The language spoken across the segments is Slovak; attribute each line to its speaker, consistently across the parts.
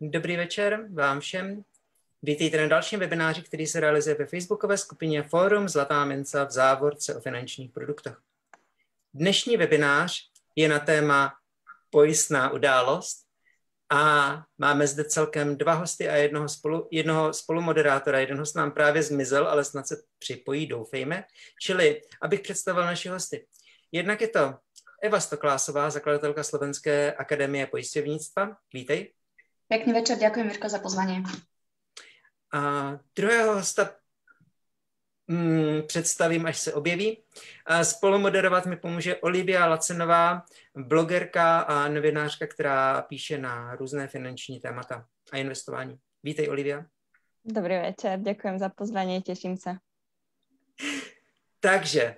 Speaker 1: Dobrý večer vám všem. Vítejte na dalším webináři, který se realizuje ve facebookové skupině Fórum Zlatá minca v závorce o finančních produktech. Dnešní webinář je na téma pojistná událost a máme zde celkem dva hosty a jednoho, spolu, jednoho spolumoderátora. Jeden host nám právě zmizel, ale snad se připojí, doufejme. Čili, abych představil naši hosty. Jednak je to Eva Stoklásová, zakladatelka Slovenské akademie pojišťovnictva. Vítej.
Speaker 2: Pekný večer, ďakujem Mirko za pozvanie.
Speaker 1: A druhého hosta mm, představím, až se objeví. A spolumoderovat mi pomůže Olivia Lacenová, blogerka a novinářka, která píše na různé finanční témata a investování. Vítej, Olivia.
Speaker 3: Dobrý večer, ďakujem za pozvanie, teším sa.
Speaker 1: Takže,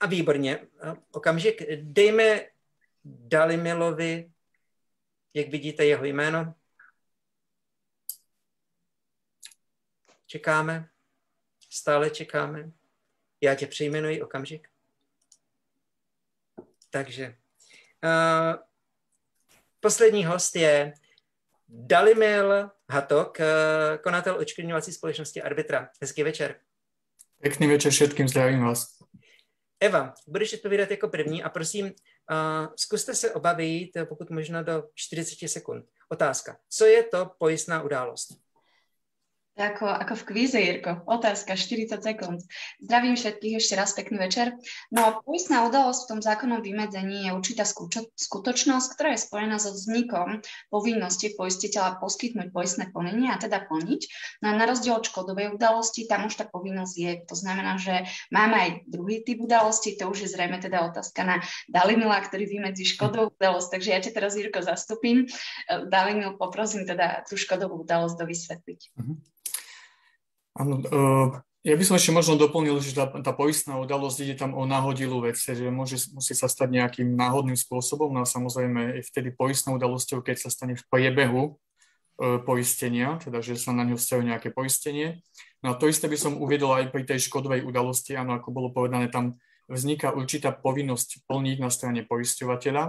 Speaker 1: a výborně, okamžik, dejme Dalimilovi, jak vidíte jeho jméno. Čekáme, stále čekáme. Já tě přejmenuji okamžik. Takže uh, poslední host je Dalimil Hatok, uh, konatel očkodňovací společnosti Arbitra. Hezký večer.
Speaker 4: Pěkný večer všetkým, zdravím vás.
Speaker 1: Eva, budeš odpovídat jako první a prosím, zkuste se obavit, pokud možno do 40 sekund. Otázka. Co je to pojistná událost?
Speaker 2: Ako, ako v kvíze, Jirko. Otázka, 40 sekúnd. Zdravím všetkých, ešte raz pekný večer. No, poistná udalosť v tom zákonnom vymedzení je určitá skutočnosť, ktorá je spojená so vznikom povinnosti poistiteľa poskytnúť poistné plnenie a teda plniť. No a na rozdiel od škodovej udalosti, tam už tá povinnosť je. To znamená, že máme aj druhý typ udalosti, to už je zrejme teda otázka na Dalimila, ktorý vymedzí škodovú udalosť. Takže ja ťa teraz, Jirko, zastupím. Dalimil, poprosím teda tú škodovú udalosť dovysvetliť. Mm-hmm.
Speaker 4: Áno, uh, ja by som ešte možno doplnil, že tá, tá poistná udalosť ide tam o náhodilú vec, že môže, musí sa stať nejakým náhodným spôsobom, no a samozrejme je vtedy poistnou udalosťou, keď sa stane v priebehu uh, poistenia, teda že sa na ňu vzťahuje nejaké poistenie. No a to isté by som uviedol aj pri tej škodovej udalosti, áno, ako bolo povedané, tam vzniká určitá povinnosť plniť na strane poisťovateľa.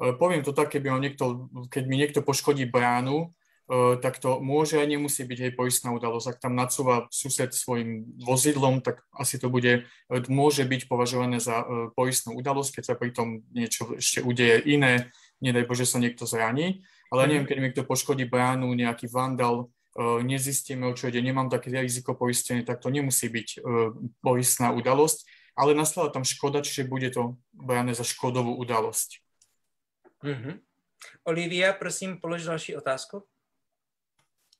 Speaker 4: Uh, poviem to tak, keby niekto, keď mi niekto poškodí bránu, E, tak to môže aj nemusí byť aj poistná udalosť. Ak tam nadsúva sused svojim vozidlom, tak asi to bude, e, môže byť považované za e, poistnú udalosť, keď sa pri tom niečo ešte udeje iné, nedaj Bože sa niekto zraní. Ale mhm. neviem, keď niekto poškodí bránu, nejaký vandal, nezistíme, o čo ide, nemám také riziko poistenie, tak to nemusí byť poistná udalosť, ale nastala tam škoda, čiže bude to brané za škodovú udalosť.
Speaker 1: Mm-hmm. Olivia, prosím, polož další otázku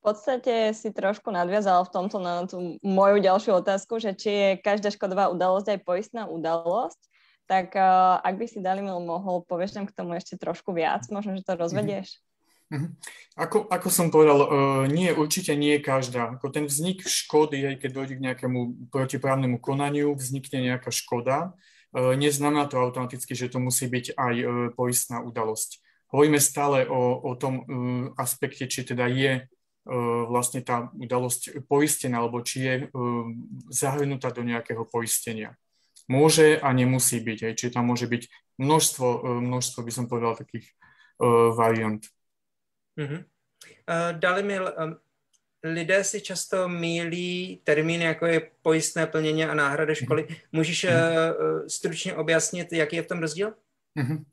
Speaker 3: podstate si trošku nadviazala v tomto na tú moju ďalšiu otázku, že či je každá škodová udalosť aj poistná udalosť, tak uh, ak by si Dalimil mohol, povieš nám k tomu ešte trošku viac, možno, že to rozvedieš?
Speaker 4: Mm-hmm. Ako, ako som povedal, uh, nie, určite nie každá. Ako ten vznik škody, aj keď dojde k nejakému protiprávnemu konaniu, vznikne nejaká škoda, uh, neznamená to automaticky, že to musí byť aj uh, poistná udalosť. Hovoríme stále o, o tom uh, aspekte, či teda je vlastne tá udalosť poistená, alebo či je e, zahrnutá do nejakého poistenia. Môže a nemusí byť, aj, čiže tam môže byť množstvo, e, množstvo by som povedal, takých variant.
Speaker 1: Mm-hmm. Dalimil, um, lidé si často mílí termíny, jako je pojistné plnění a náhrada školy. Mm-hmm. Můžeš uh, stručně objasnit, jaký je v tom rozdíl?
Speaker 4: Mm-hmm.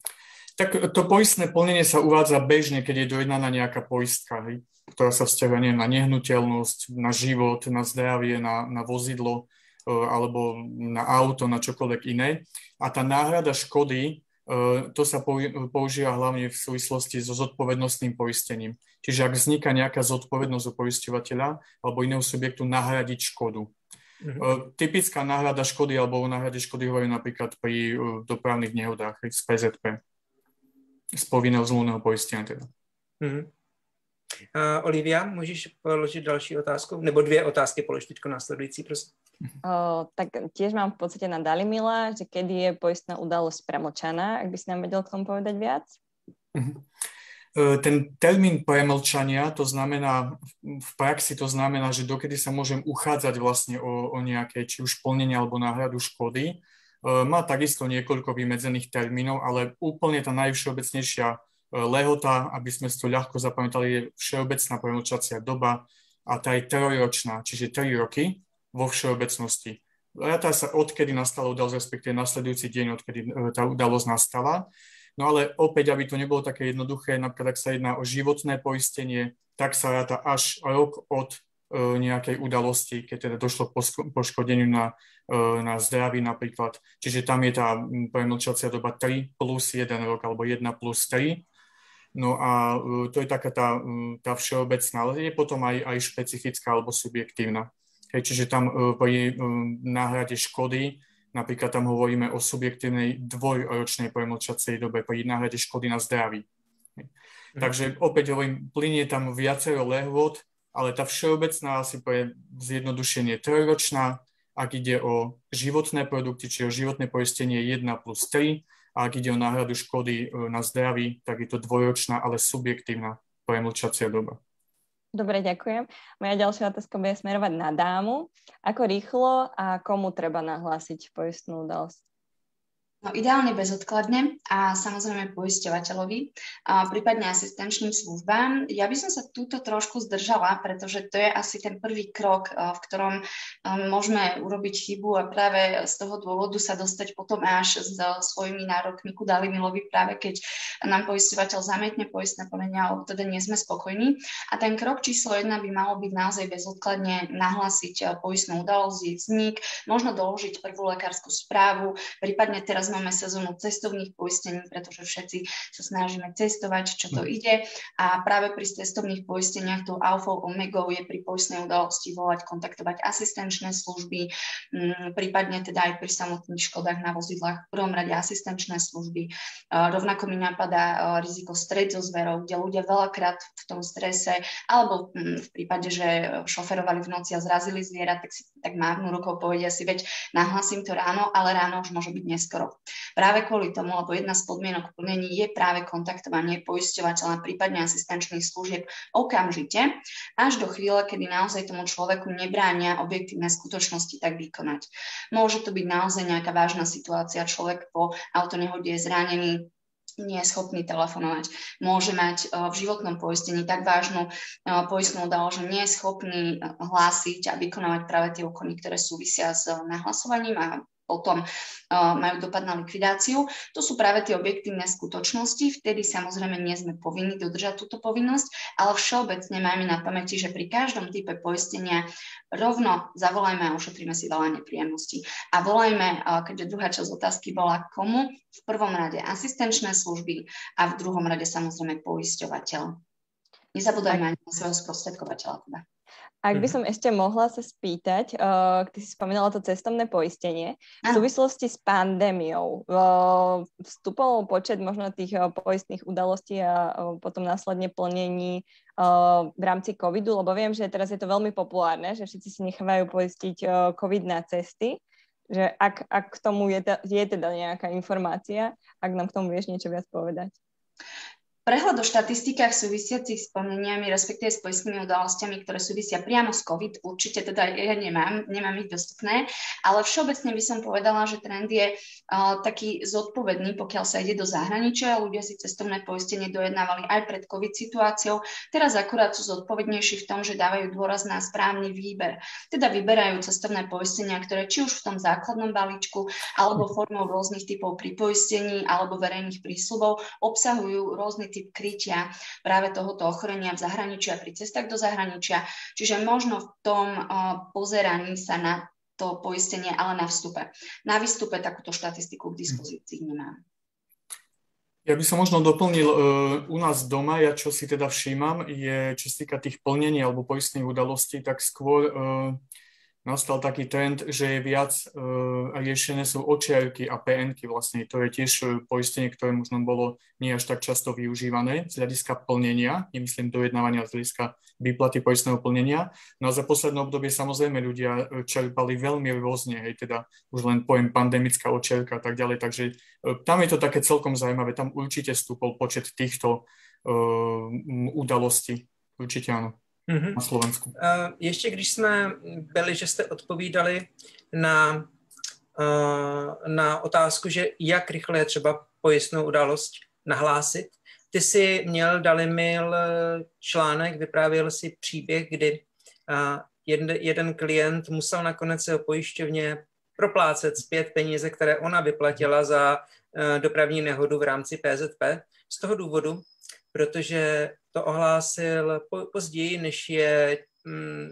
Speaker 4: Tak to poistné plnenie sa uvádza bežne, keď je dojednaná nejaká poistka, hej, ktorá sa vzťahuje na nehnuteľnosť, na život, na zdravie, na, na vozidlo e, alebo na auto, na čokoľvek iné. A tá náhrada škody, e, to sa používa hlavne v súvislosti so zodpovednostným poistením. Čiže ak vzniká nejaká zodpovednosť u poisťovateľa alebo iného subjektu nahradiť škodu. Mm-hmm. Typická náhrada škody alebo o náhrade škody hovorí napríklad pri dopravných nehodách z PZP z povinného zmluvného poistenia teda.
Speaker 1: Mm-hmm. Uh, Olivia, můžeš položit další otázku? Nebo dvě otázky položit teďko následující, prosím.
Speaker 3: Uh, tak tiež mám v podstate na Dalimila, že kedy je poistná udalosť premlčaná, ak by si nám vedel k tomu povedať viac?
Speaker 4: Uh-huh. Ten termín premlčania, to znamená, v praxi to znamená, že dokedy sa môžem uchádzať vlastne o, o nejaké, či už plnenie alebo náhradu škody, má takisto niekoľko vymedzených termínov, ale úplne tá najvšeobecnejšia lehota, aby sme si to ľahko zapamätali, je všeobecná premlčacia doba a tá je trojročná, čiže 3 roky vo všeobecnosti. Ráta sa odkedy nastala udalosť, respektíve nasledujúci deň, odkedy tá udalosť nastala. No ale opäť, aby to nebolo také jednoduché, napríklad ak sa jedná o životné poistenie, tak sa ráta až rok od e, nejakej udalosti, keď teda došlo k poškodeniu na, e, na zdraví napríklad. Čiže tam je tá premlčacia doba 3 plus 1 rok alebo 1 plus 3. No a e, to je taká tá, tá všeobecná, ale je potom aj, aj špecifická alebo subjektívna. Hej, čiže tam pri náhrade škody Napríklad tam hovoríme o subjektívnej dvojročnej premlčacej dobe pri náhrade škody na zdraví. Mhm. Takže opäť hovorím, plinie tam viacero lehôd, ale tá všeobecná asi pre zjednodušenie trojročná, ak ide o životné produkty, či o životné poistenie 1 plus 3, a ak ide o náhradu škody e, na zdraví, tak je to dvojročná, ale subjektívna premlčacia doba.
Speaker 3: Dobre, ďakujem. Moja ďalšia otázka bude smerovať na dámu. Ako rýchlo a komu treba nahlásiť poistnú udalosť?
Speaker 2: No, ideálne bezodkladne a samozrejme poisťovateľovi, a prípadne asistenčným službám. Ja by som sa túto trošku zdržala, pretože to je asi ten prvý krok, v ktorom môžeme urobiť chybu a práve z toho dôvodu sa dostať potom až s svojimi nárokmi ku Dalimilovi, práve keď nám poisťovateľ zametne poistné plnenia, alebo teda nie sme spokojní. A ten krok číslo jedna by malo byť naozaj bezodkladne nahlásiť poistnú udalosť, vznik, možno doložiť prvú lekárskú správu, prípadne teraz máme sezónu cestovných poistení, pretože všetci sa snažíme cestovať, čo to hm. ide. A práve pri cestovných poisteniach tou alfou omegou je pri poistnej udalosti volať, kontaktovať asistenčné služby, mm, prípadne teda aj pri samotných škodách na vozidlách v prvom rade asistenčné služby. Rovnako mi napadá riziko stred so zverou, kde ľudia veľakrát v tom strese, alebo mm, v prípade, že šoferovali v noci a zrazili zviera, tak si tak mávnu rukou povedia si, veď nahlasím to ráno, ale ráno už môže byť neskoro. Práve kvôli tomu, lebo jedna z podmienok plnení je práve kontaktovanie poisťovateľa, prípadne asistenčných služieb okamžite, až do chvíle, kedy naozaj tomu človeku nebránia objektívne skutočnosti tak vykonať. Môže to byť naozaj nejaká vážna situácia, človek po autonehode je zranený, nie je schopný telefonovať. Môže mať v životnom poistení tak vážnu poistnú udalosť, že nie je schopný hlásiť a vykonávať práve tie úkony, ktoré súvisia s nahlasovaním a potom uh, majú dopad na likvidáciu. To sú práve tie objektívne skutočnosti, vtedy samozrejme nie sme povinní dodržať túto povinnosť, ale všeobecne máme na pamäti, že pri každom type poistenia rovno zavolajme a ošetríme si veľa nepríjemností. A volajme, uh, keďže druhá časť otázky bola komu, v prvom rade asistenčné služby a v druhom rade samozrejme poisťovateľ. Nezabudajme ani na svojho sprostredkovateľa. Teda.
Speaker 3: Ak by mhm. som ešte mohla sa spýtať, uh, ty si spomínala to cestovné poistenie, v súvislosti s pandémiou uh, vstupol počet možno tých uh, poistných udalostí a uh, potom následne plnení uh, v rámci covidu, lebo viem, že teraz je to veľmi populárne, že všetci si nechávajú poistiť uh, covid na cesty, že ak, ak k tomu je, je teda nejaká informácia, ak nám k tomu vieš niečo viac povedať.
Speaker 2: Prehľad o štatistikách súvisiacich s plneniami, respektíve s poistnými udalosťami, ktoré súvisia priamo s COVID, určite teda ja nemám, nemám ich dostupné, ale všeobecne by som povedala, že trend je uh, taký zodpovedný, pokiaľ sa ide do zahraničia. Ľudia si cestovné poistenie dojednávali aj pred COVID situáciou. Teraz akurát sú zodpovednejší v tom, že dávajú dôraz na správny výber. Teda vyberajú cestovné poistenia, ktoré či už v tom základnom balíčku, alebo formou rôznych typov pripoistení, alebo verejných prísľubov obsahujú rôzny typ krytia práve tohoto ochorenia v zahraničí a pri cestách do zahraničia. Čiže možno v tom pozeraní sa na to poistenie, ale na vstupe. Na výstupe takúto štatistiku k dispozícii nemám.
Speaker 4: Ja by som možno doplnil, uh, u nás doma, ja čo si teda všímam, je, čo sa týka tých plnení alebo poistných udalostí, tak skôr uh, nastal taký trend, že je viac uh, riešené sú očiarky a PNky vlastne. To je tiež e, poistenie, ktoré možno bolo nie až tak často využívané z hľadiska plnenia, nemyslím dojednávania z hľadiska výplaty poistného plnenia. No a za posledné obdobie samozrejme ľudia e, čerpali veľmi rôzne, hej, teda už len pojem pandemická očiarka a tak ďalej, takže tam je to také celkom zaujímavé, tam určite stúpol počet týchto uh, udalostí. Určite áno mm-hmm. na Slovensku.
Speaker 1: Uh, ještě když jsme byli, že jste odpovídali na, uh, na otázku, že jak rychle je třeba pojistnou událost nahlásit, ty si měl, dali mil článek, vyprávěl si příběh, kdy jeden, jeden klient musel nakonec pojišťovně proplácet zpět peníze, které ona vyplatila za dopravní nehodu v rámci PZP. Z toho důvodu, protože to ohlásil po, později, než je mm,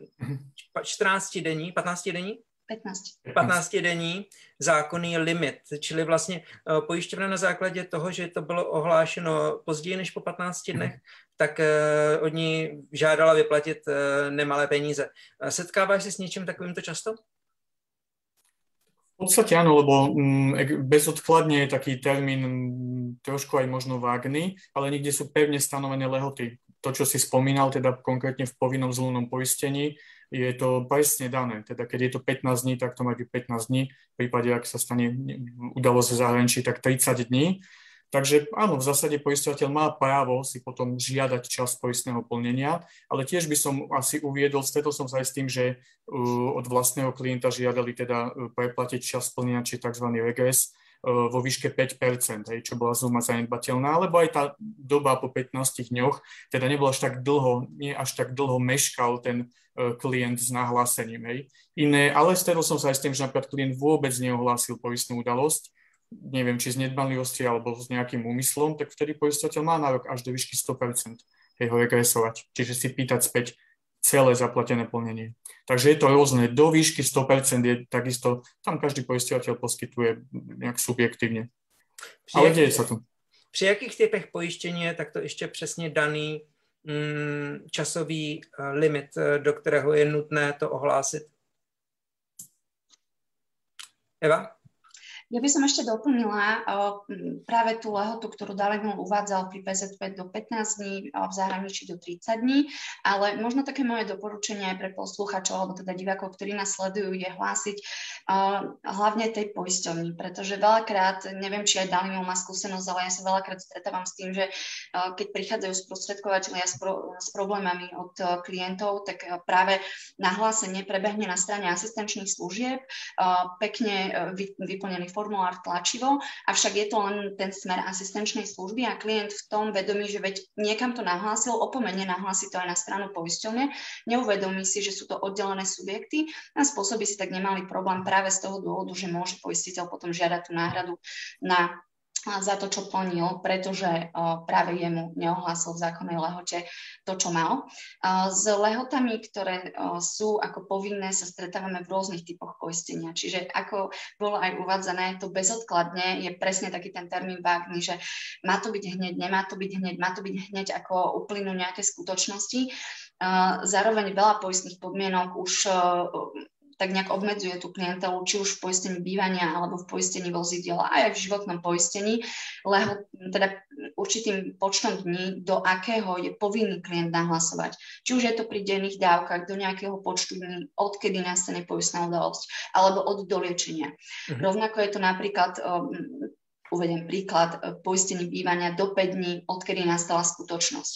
Speaker 1: 14 mhm. denní, 15 denní?
Speaker 2: 15.
Speaker 1: 15 denní zákonný limit, čili vlastně eh, pojišťovna na základě toho, že to bylo ohlášeno později než po 15 mhm. dnech, tak uh, od ní žádala vyplatit uh, nemalé peníze. Setkáváš se s něčím takovýmto často?
Speaker 4: V podstate áno, lebo mm, bezodkladne je taký termín mm, trošku aj možno vágný, ale niekde sú pevne stanovené lehoty. To, čo si spomínal, teda konkrétne v povinnom zlúnom poistení, je to presne dané. Teda keď je to 15 dní, tak to má byť 15 dní. V prípade, ak sa stane udalosť v zahraničí, tak 30 dní. Takže áno, v zásade poisťovateľ má právo si potom žiadať čas poistného plnenia, ale tiež by som asi uviedol, stretol som sa aj s tým, že uh, od vlastného klienta žiadali teda uh, preplatiť čas plnenia, či tzv. regres, uh, vo výške 5%, hej, čo bola zúma zanedbateľná, alebo aj tá doba po 15 dňoch, teda nebolo až tak dlho, nie až tak dlho meškal ten klient s nahlásením. Hej. Iné, ale stretol som sa aj s tým, že napríklad klient vôbec neohlásil poistnú udalosť, neviem, či z nedbanlivosti alebo s nejakým úmyslom, tak vtedy poistovateľ má nárok až do výšky 100% jeho regresovať. Čiže si pýtať späť celé zaplatené plnenie. Takže je to rôzne. Do výšky 100% je takisto, tam každý poistovateľ poskytuje nejak subjektívne. Ale deje sa tu.
Speaker 1: Při jakých typech pojištění je takto ještě přesně daný mm, časový uh, limit, uh, do kterého je nutné to ohlásit? Eva?
Speaker 2: Ja by som ešte doplnila práve tú lehotu, ktorú Dalimul uvádzal pri PZP do 15 dní, v zahraničí do 30 dní, ale možno také moje doporučenie aj pre posluchačov alebo teda divákov, ktorí nás sledujú, je hlásiť hlavne tej poisťovni, pretože veľakrát, neviem, či aj Dalimul má skúsenosť, ale ja sa veľakrát stretávam s tým, že keď prichádzajú sprostredkovateľia s, s problémami od klientov, tak práve nahlásenie prebehne na strane asistenčných služieb, pekne vyplnený formulár tlačivo, avšak je to len ten smer asistenčnej služby a klient v tom vedomí, že veď niekam to nahlásil, opomene nahlási to aj na stranu poisťovne, neuvedomí si, že sú to oddelené subjekty a spôsobí si tak nemali problém práve z toho dôvodu, že môže poistiteľ potom žiadať tú náhradu na za to, čo plnil, pretože práve jemu neohlásil v zákonnej lehote to, čo mal. S lehotami, ktoré sú ako povinné, sa stretávame v rôznych typoch poistenia. Čiže ako bolo aj uvádzané, to bezodkladne je presne taký ten termín vágný, že má to byť hneď, nemá to byť hneď, má to byť hneď, ako uplynú nejaké skutočnosti. Zároveň veľa poistných podmienok už tak nejak obmedzuje tú klientelu, či už v poistení bývania alebo v poistení vozidela, aj v životnom poistení, leho, teda určitým počtom dní, do akého je povinný klient nahlasovať. Či už je to pri denných dávkach, do nejakého počtu dní, odkedy nastane poistná udalosť, alebo od doliečenia. Mhm. Rovnako je to napríklad um, uvedem príklad, e, poistení bývania do 5 dní, odkedy nastala skutočnosť.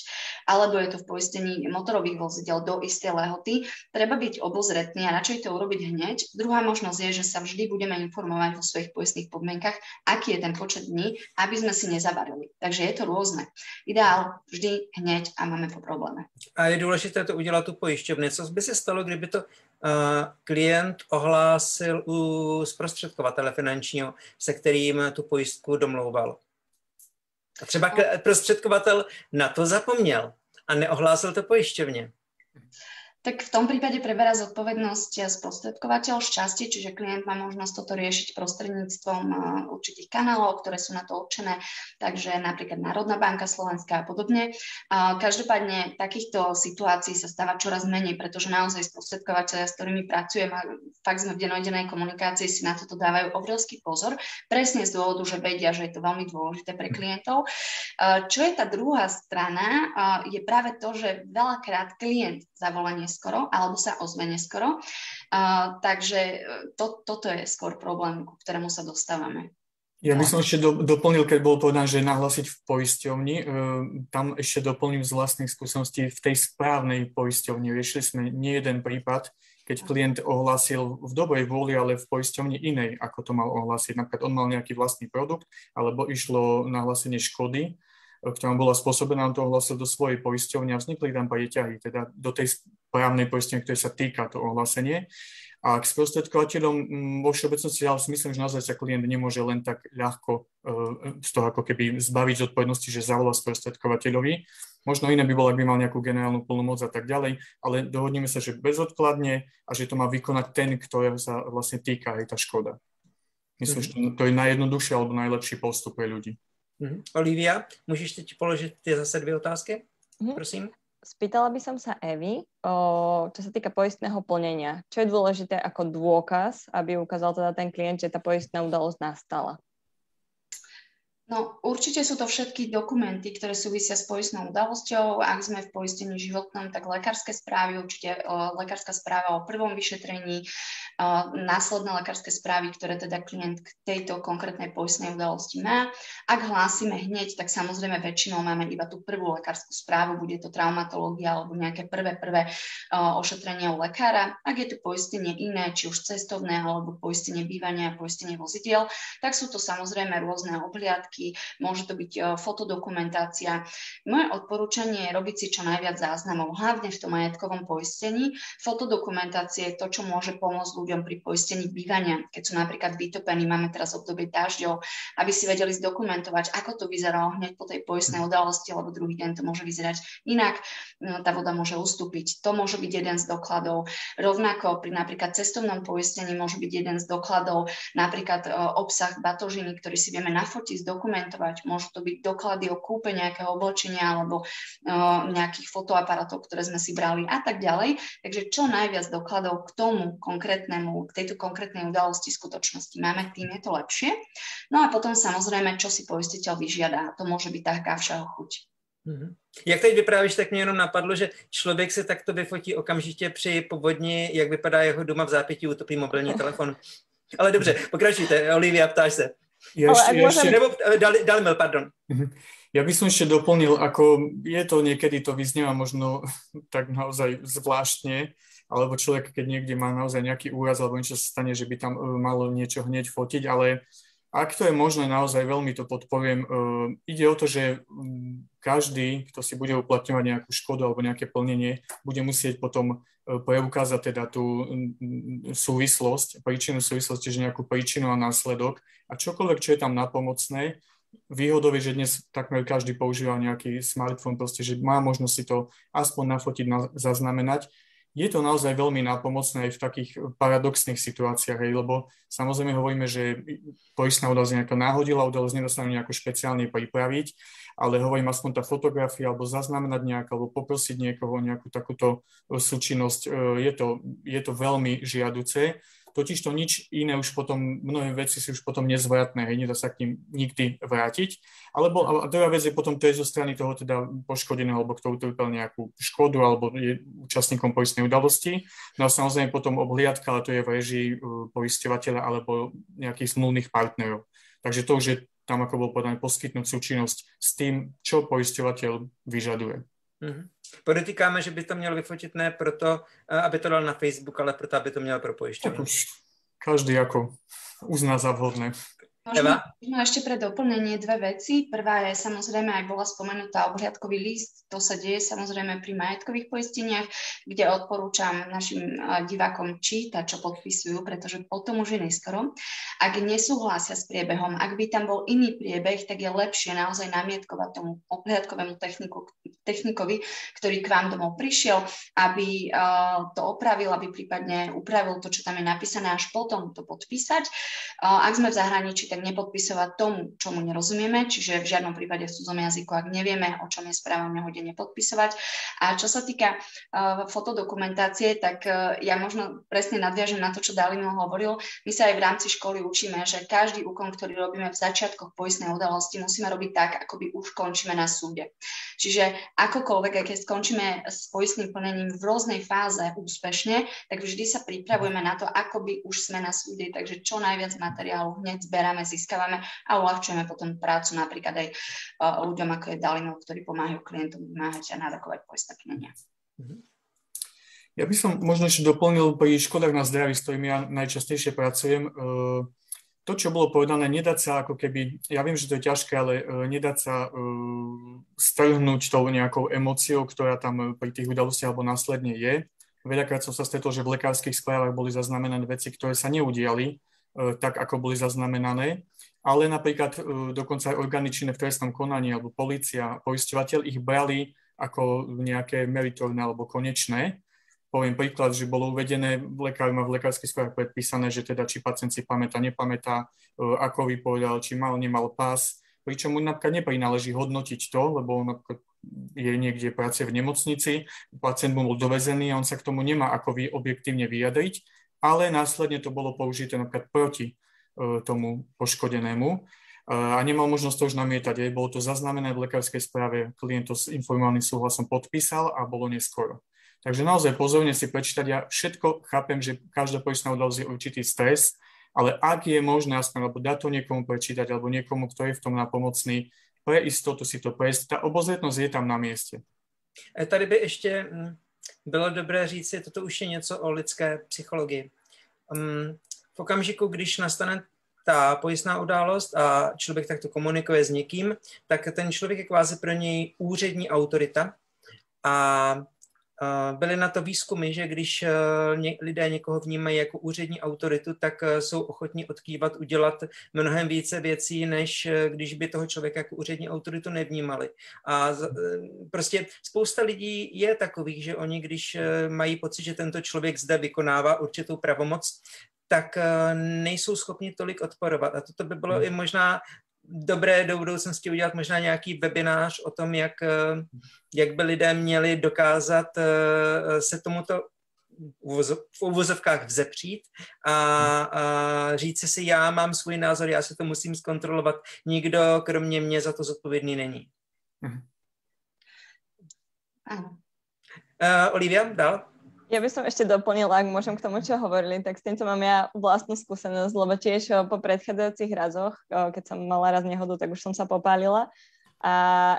Speaker 2: Alebo je to v poistení motorových vozidel do istej lehoty. Treba byť obozretný a radšej to urobiť hneď. Druhá možnosť je, že sa vždy budeme informovať vo svojich poistných podmienkach, aký je ten počet dní, aby sme si nezabarili. Takže je to rôzne. Ideál vždy hneď a máme po probléme.
Speaker 1: A je dôležité to udělat tu pojišťovně. Co by se stalo, kdyby to klient ohlásil u zprostředkovatele finančního, se kterým tu pojistku domlouval. A třeba prostředkovatel na to zapomněl a neohlásil to pojišťovně
Speaker 2: tak v tom prípade preberá zodpovednosť sprostredkovateľ z čiže klient má možnosť toto riešiť prostredníctvom eh, určitých kanálov, ktoré sú na to určené, takže napríklad Národná banka Slovenska a podobne. Každopádne takýchto situácií sa stáva čoraz menej, pretože naozaj sprostredkovateľia, s ktorými pracujem a fakt sme v denodennej komunikácii, si na toto dávajú obrovský pozor, presne z dôvodu, že vedia, že je to veľmi dôležité pre klientov. Čo je tá druhá strana, je práve to, že veľakrát klient zavolanie neskoro alebo sa ozve neskoro. Uh, takže e, to, toto je skôr problém, ku ktorému sa dostávame.
Speaker 4: Ja by som ešte do, doplnil, keď bolo povedané, že nahlasiť v poisťovni, e, tam ešte doplním z vlastných skúseností v tej správnej poisťovni. Riešili sme nie jeden prípad, keď klient ohlásil v dobrej vôli, ale v poisťovni inej, ako to mal ohlásiť. Napríklad on mal nejaký vlastný produkt, alebo išlo nahlásenie škody ktorá bola spôsobená, on to ohlasil do svojej poisťovne a vznikli tam ťahy, teda do tej právnej poistenia, ktoré sa týka to ohlásenie. A k sprostredkovateľom mm, vo všeobecnosti ja si myslím, že naozaj sa klient nemôže len tak ľahko z toho ako keby zbaviť zodpovednosti, že zavolá sprostredkovateľovi. Možno iné by bolo, ak by mal nejakú generálnu plnomoc a tak ďalej, ale dohodneme sa, že bezodkladne a že to má vykonať ten, ktorého sa vlastne týka aj tá škoda. Myslím, mm-hmm. že to je najjednoduchší alebo najlepší postup pre ľudí.
Speaker 1: Mm-hmm. Olivia, můžeš teď položiť tie zase dve otázky? Mm-hmm. Prosím.
Speaker 3: Spýtala by som sa Evy, o, čo sa týka poistného plnenia. Čo je dôležité ako dôkaz, aby ukázal teda ten klient, že tá poistná udalosť nastala?
Speaker 2: No, určite sú to všetky dokumenty, ktoré súvisia s poistnou udalosťou. Ak sme v poistení životnom, tak lekárske správy, určite uh, lekárska správa o prvom vyšetrení, uh, následné lekárske správy, ktoré teda klient k tejto konkrétnej poistnej udalosti má. Ak hlásime hneď, tak samozrejme väčšinou máme iba tú prvú lekárskú správu, bude to traumatológia alebo nejaké prvé, prvé uh, ošetrenie u lekára. Ak je tu poistenie iné, či už cestovné alebo poistenie bývania, poistenie vozidiel, tak sú to samozrejme rôzne obhliadky, fotky, môže to byť e, fotodokumentácia. Moje odporúčanie je robiť si čo najviac záznamov, hlavne v tom majetkovom poistení. Fotodokumentácia je to, čo môže pomôcť ľuďom pri poistení bývania, keď sú napríklad vytopení, máme teraz obdobie dažďov, aby si vedeli zdokumentovať, ako to vyzeralo hneď po tej poistnej udalosti, lebo druhý deň to môže vyzerať inak, no, tá voda môže ustúpiť. To môže byť jeden z dokladov. Rovnako pri napríklad cestovnom poistení môže byť jeden z dokladov, napríklad e, obsah batožiny, ktorý si vieme nafotiť, zdokumentovať zdokumentovať. Môžu to byť doklady o kúpe nejakého oblečenia alebo uh, nejakých fotoaparátov, ktoré sme si brali a tak ďalej. Takže čo najviac dokladov k tomu konkrétnemu, k tejto konkrétnej udalosti skutočnosti máme, tým je to lepšie. No a potom samozrejme, čo si poistiteľ vyžiada. To môže byť taká všeho chuť.
Speaker 1: Mm-hmm. Jak teď vyprávíš, tak mě jenom napadlo, že člověk se takto vyfotí okamžitě při povodni, jak vypadá jeho doma v zápětí, utopí mobilní telefon. Ale dobře, pokračujte. Olivia, ptáš se.
Speaker 4: Ja ešte, ja ešte...
Speaker 1: Nebo eh, dali, dali pardon.
Speaker 4: Mhm. Ja by som ešte doplnil, ako je to niekedy, to vyznieva možno tak naozaj zvláštne, alebo človek, keď niekde má naozaj nejaký úraz alebo niečo sa stane, že by tam eh, malo niečo hneď fotiť, ale ak to je možné, naozaj veľmi to podpoviem. Uh, ide o to, že um, každý, kto si bude uplatňovať nejakú škodu alebo nejaké plnenie, bude musieť potom preukázať teda tú súvislosť, príčinu súvislosti, že nejakú príčinu a následok. A čokoľvek, čo je tam napomocné, Výhodou je, že dnes takmer každý používa nejaký smartfón, proste, že má možnosť si to aspoň nafotiť, na, zaznamenať. Je to naozaj veľmi nápomocné aj v takých paradoxných situáciách, hej, lebo samozrejme hovoríme, že poistná udalosť nejaká náhodila, udalosť nedostanú nejako špeciálne pripraviť, ale hovorím aspoň tá fotografia alebo zaznamenať nejak, alebo poprosiť niekoho nejakú takúto súčinnosť, e, je to, je to veľmi žiaduce totiž to nič iné už potom, mnohé veci si už potom nezvratné, hej, nedá sa k ním nikdy vrátiť. Alebo a druhá vec je potom, to je zo strany toho teda poškodeného, alebo kto utrpel nejakú škodu, alebo je účastníkom poistnej udalosti. No a samozrejme potom obhliadka, ale to je v režii uh, poisťovateľa alebo nejakých zmluvných partnerov. Takže to už je tam, ako bol povedané, poskytnúť súčinnosť s tým, čo poisťovateľ vyžaduje.
Speaker 1: Mm-hmm. Podotýkáme, že by to měl vyfotit ne proto, eh, aby to dal na Facebook, ale proto, aby to měl pro pojišťovnu.
Speaker 4: Každý ako uzná za vhodné.
Speaker 2: Možno, možno ešte pre doplnenie dve veci. Prvá je samozrejme, aj bola spomenutá obhliadkový list. To sa deje samozrejme pri majetkových poisteniach, kde odporúčam našim divákom čítať, čo podpisujú, pretože potom už je neskoro. Ak nesúhlasia s priebehom, ak by tam bol iný priebeh, tak je lepšie naozaj namietkovať tomu obhliadkovému techniku, technikovi, ktorý k vám domov prišiel, aby to opravil, aby prípadne upravil to, čo tam je napísané, až potom to podpísať. Ak sme v zahraničí, tak nepodpisovať tomu, čomu nerozumieme, čiže v žiadnom prípade v cudzom jazyku, ak nevieme, o čom je správa, nehodne nepodpisovať. A čo sa týka uh, fotodokumentácie, tak uh, ja možno presne nadviažem na to, čo Dalino hovoril. My sa aj v rámci školy učíme, že každý úkon, ktorý robíme v začiatkoch poistnej udalosti, musíme robiť tak, ako by už končíme na súde. Čiže akokoľvek, keď skončíme s poistným plnením v rôznej fáze úspešne, tak vždy sa pripravujeme na to, ako by už sme na súde, takže čo najviac materiálu hneď zberáme získavame a uľahčujeme potom prácu napríklad aj ľuďom, ako je Dalinov, ktorí pomáhajú klientom vymáhať a nárokovať poistné plnenia. Mhm.
Speaker 4: Ja by som možno ešte doplnil pri škodách na zdraví, s ktorými ja najčastejšie pracujem. E, to, čo bolo povedané, nedať sa ako keby, ja viem, že to je ťažké, ale uh, nedať sa uh, strhnúť tou nejakou emóciou, ktorá tam pri tých udalostiach alebo následne je. Veľakrát som sa stretol, že v lekárskych správach boli zaznamenané veci, ktoré sa neudiali tak, ako boli zaznamenané, ale napríklad uh, dokonca aj orgány činné v trestnom konaní alebo policia, poisťovateľ ich brali ako nejaké meritorné alebo konečné. Poviem príklad, že bolo uvedené, lekár má v lekárskej správe predpísané, že teda či pacient si pamätá, nepamätá, e, ako vypovedal, či mal, nemal pás, pričom mu napríklad neprináleží hodnotiť to, lebo on je niekde práce v nemocnici, pacient bol dovezený a on sa k tomu nemá ako vy objektívne vyjadriť, ale následne to bolo použité napríklad proti e, tomu poškodenému e, a nemal možnosť to už namietať. Aj bolo to zaznamené v lekárskej správe, klient to s informovaným súhlasom podpísal a bolo neskoro. Takže naozaj pozorne si prečítať. Ja všetko chápem, že každá poistná udalosť je určitý stres, ale ak je možné aspoň, alebo dať to niekomu prečítať, alebo niekomu, kto je v tom napomocný, pre istotu si to prejsť. Ta obozretnosť je tam na místě.
Speaker 1: E, tady by ještě mm, bylo dobré říct, že toto už je něco o lidské psychologii. Mm, v okamžiku, když nastane ta pojistná událost a člověk takto komunikuje s někým, tak ten člověk je kvázi pro něj úřední autorita a Byly na to výzkumy, že když eh, lidé někoho vnímají jako úřední autoritu, tak eh, jsou ochotní odkývat, udělat mnohem více věcí, než eh, když by toho člověka jako úřední autoritu nevnímali. A prostě spousta lidí je takových, že oni, když mají pocit, že tento člověk zde vykonává určitou pravomoc, tak nejsou schopni tolik odporovat. A toto by bylo hmm. i možná dobré do budoucnosti udělat možná nějaký webinář o tom, jak, eh, jak by lidé měli dokázat eh, se tomuto v uvozovkách vzepřít a, a říct si, já mám svůj názor, já se to musím zkontrolovat, nikdo kromě mě za to zodpovědný není. Uh, Olivia, dál?
Speaker 3: Ja by som ešte doplnila, ak môžem k tomu, čo hovorili, tak s týmto mám ja vlastnú skúsenosť, lebo tiež eh, po predchádzajúcich razoch, eh, keď som mala raz nehodu, tak už som sa popálila. A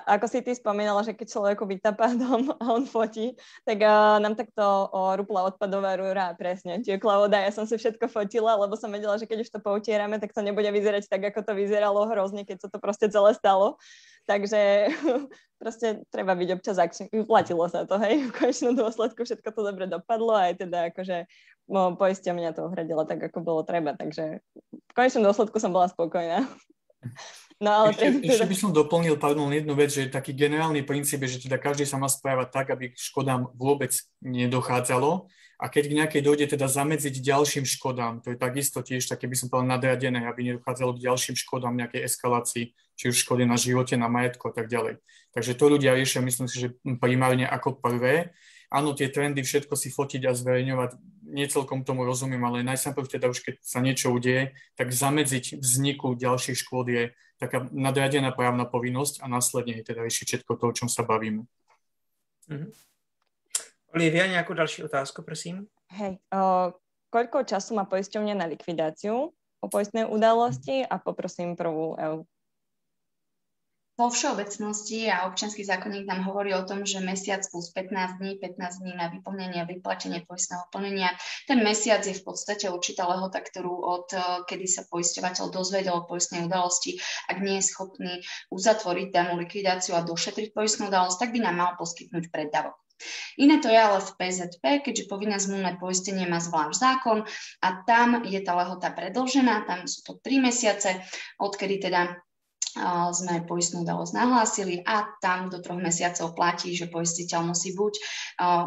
Speaker 3: ako si ty spomínala, že keď človeku vytapá dom a on fotí, tak uh, nám takto uh, rupla odpadová rúra presne tiekla voda. Ja som si všetko fotila, lebo som vedela, že keď už to poutierame, tak to nebude vyzerať tak, ako to vyzeralo hrozne, keď sa to proste celé stalo. Takže proste treba byť občas akčný. Platilo sa to, hej, v konečnom dôsledku všetko to dobre dopadlo, aj teda akože no, poistia mňa to uhradila tak, ako bolo treba, takže v konečnom dôsledku som bola spokojná.
Speaker 4: No, ale ešte, teda... ešte by som doplnil, pardon, jednu vec, že taký generálny princíp je, že teda každý sa má správať tak, aby škodám vôbec nedochádzalo a keď k nejakej dojde teda zamedziť ďalším škodám, to je takisto tiež také by som povedal nadradené, aby nedochádzalo k ďalším škodám, nejakej eskalácii, či už škody na živote, na majetku a tak ďalej. Takže to ľudia riešia, myslím si, že primárne ako prvé. Áno, tie trendy, všetko si fotiť a zverejňovať, necelkom tomu rozumiem, ale najsamprv teda už keď sa niečo udeje, tak zamedziť vzniku ďalších škôd je taká nadradená právna povinnosť a následne je teda riešiť všetko to, o čom sa bavíme.
Speaker 1: Mm-hmm. Olivia, nejakú ďalšiu otázku, prosím?
Speaker 3: Hej, o, koľko času má poisťovňa na likvidáciu o poistnej udalosti a poprosím prvú EU.
Speaker 2: Vo všeobecnosti a občianský zákonník nám hovorí o tom, že mesiac plus 15 dní, 15 dní na vyplnenie a vyplatenie poistného plnenia. Ten mesiac je v podstate určitá lehota, ktorú od eh, kedy sa poisťovateľ dozvedel o poistnej udalosti, ak nie je schopný uzatvoriť danú likvidáciu a došetriť poistnú udalosť, tak by nám mal poskytnúť preddavok. Iné to je ale v PZP, keďže povinné zmluvné poistenie má zvlášť zákon a tam je tá lehota predlžená, tam sú to 3 mesiace, odkedy teda sme poistnú udalosť nahlásili a tam do troch mesiacov platí, že poistiteľ musí buď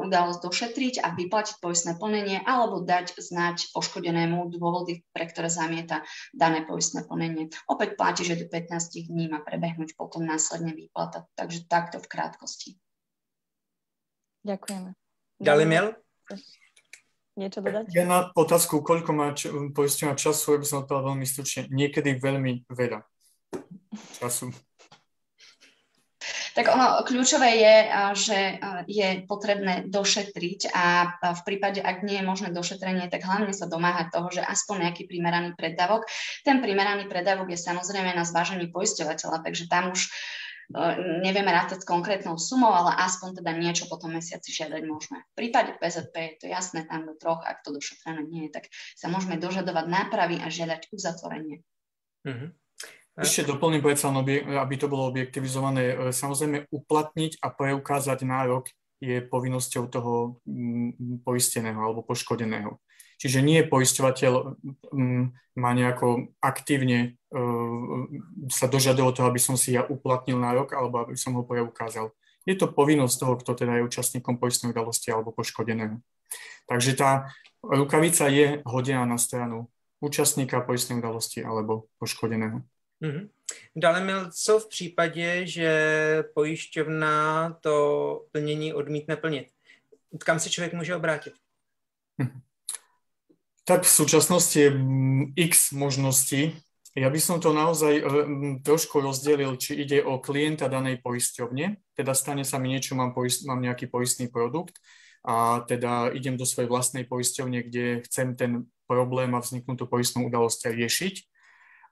Speaker 2: udalosť došetriť a vyplatiť poistné plnenie, alebo dať znať poškodenému dôvody, pre ktoré zamieta dané poistné plnenie. Opäť platí, že do 15 dní má prebehnúť potom následne výplata. Takže takto v krátkosti.
Speaker 3: Ďakujeme.
Speaker 1: Ďalej miel?
Speaker 3: Niečo dodať?
Speaker 4: Ja na otázku, koľko má č- času, ja by som odpovedal veľmi stručne. Niekedy veľmi veľa času.
Speaker 2: Tak ono kľúčové je, že je potrebné došetriť a v prípade, ak nie je možné došetrenie, tak hlavne sa domáhať toho, že aspoň nejaký primeraný preddavok. Ten primeraný preddavok je samozrejme na zvážení poisťovateľa, takže tam už nevieme rátať s konkrétnou sumou, ale aspoň teda niečo po tom mesiaci žiadať môžeme. V prípade PZP je to jasné, tam do troch, ak to došetrené nie je, tak sa môžeme dožadovať nápravy a žiadať uzatvorenie. Mm-hmm.
Speaker 4: Ešte doplním predsa, aby to bolo objektivizované. Samozrejme, uplatniť a preukázať nárok je povinnosťou toho mm, poisteného alebo poškodeného. Čiže nie poisťovateľ mm, má nejako aktívne e, sa dožadoval toho, aby som si ja uplatnil nárok alebo aby som ho preukázal. Je to povinnosť toho, kto teda je účastníkom poistnej udalosti alebo poškodeného. Takže tá rukavica je hodená na stranu účastníka poistnej udalosti alebo poškodeného. Mm-hmm.
Speaker 1: Dále měl co v případě, že pojišťovna to plnění odmítne plnit? Kam se člověk může obrátit?
Speaker 4: Hm. Tak v súčasnosti je x možností. Ja by som to naozaj mm, trošku rozdelil, či ide o klienta danej poisťovne, teda stane sa mi niečo, mám, poist, mám nejaký poistný produkt a teda idem do svojej vlastnej poisťovne, kde chcem ten problém a vzniknutú poistnú udalosť riešiť.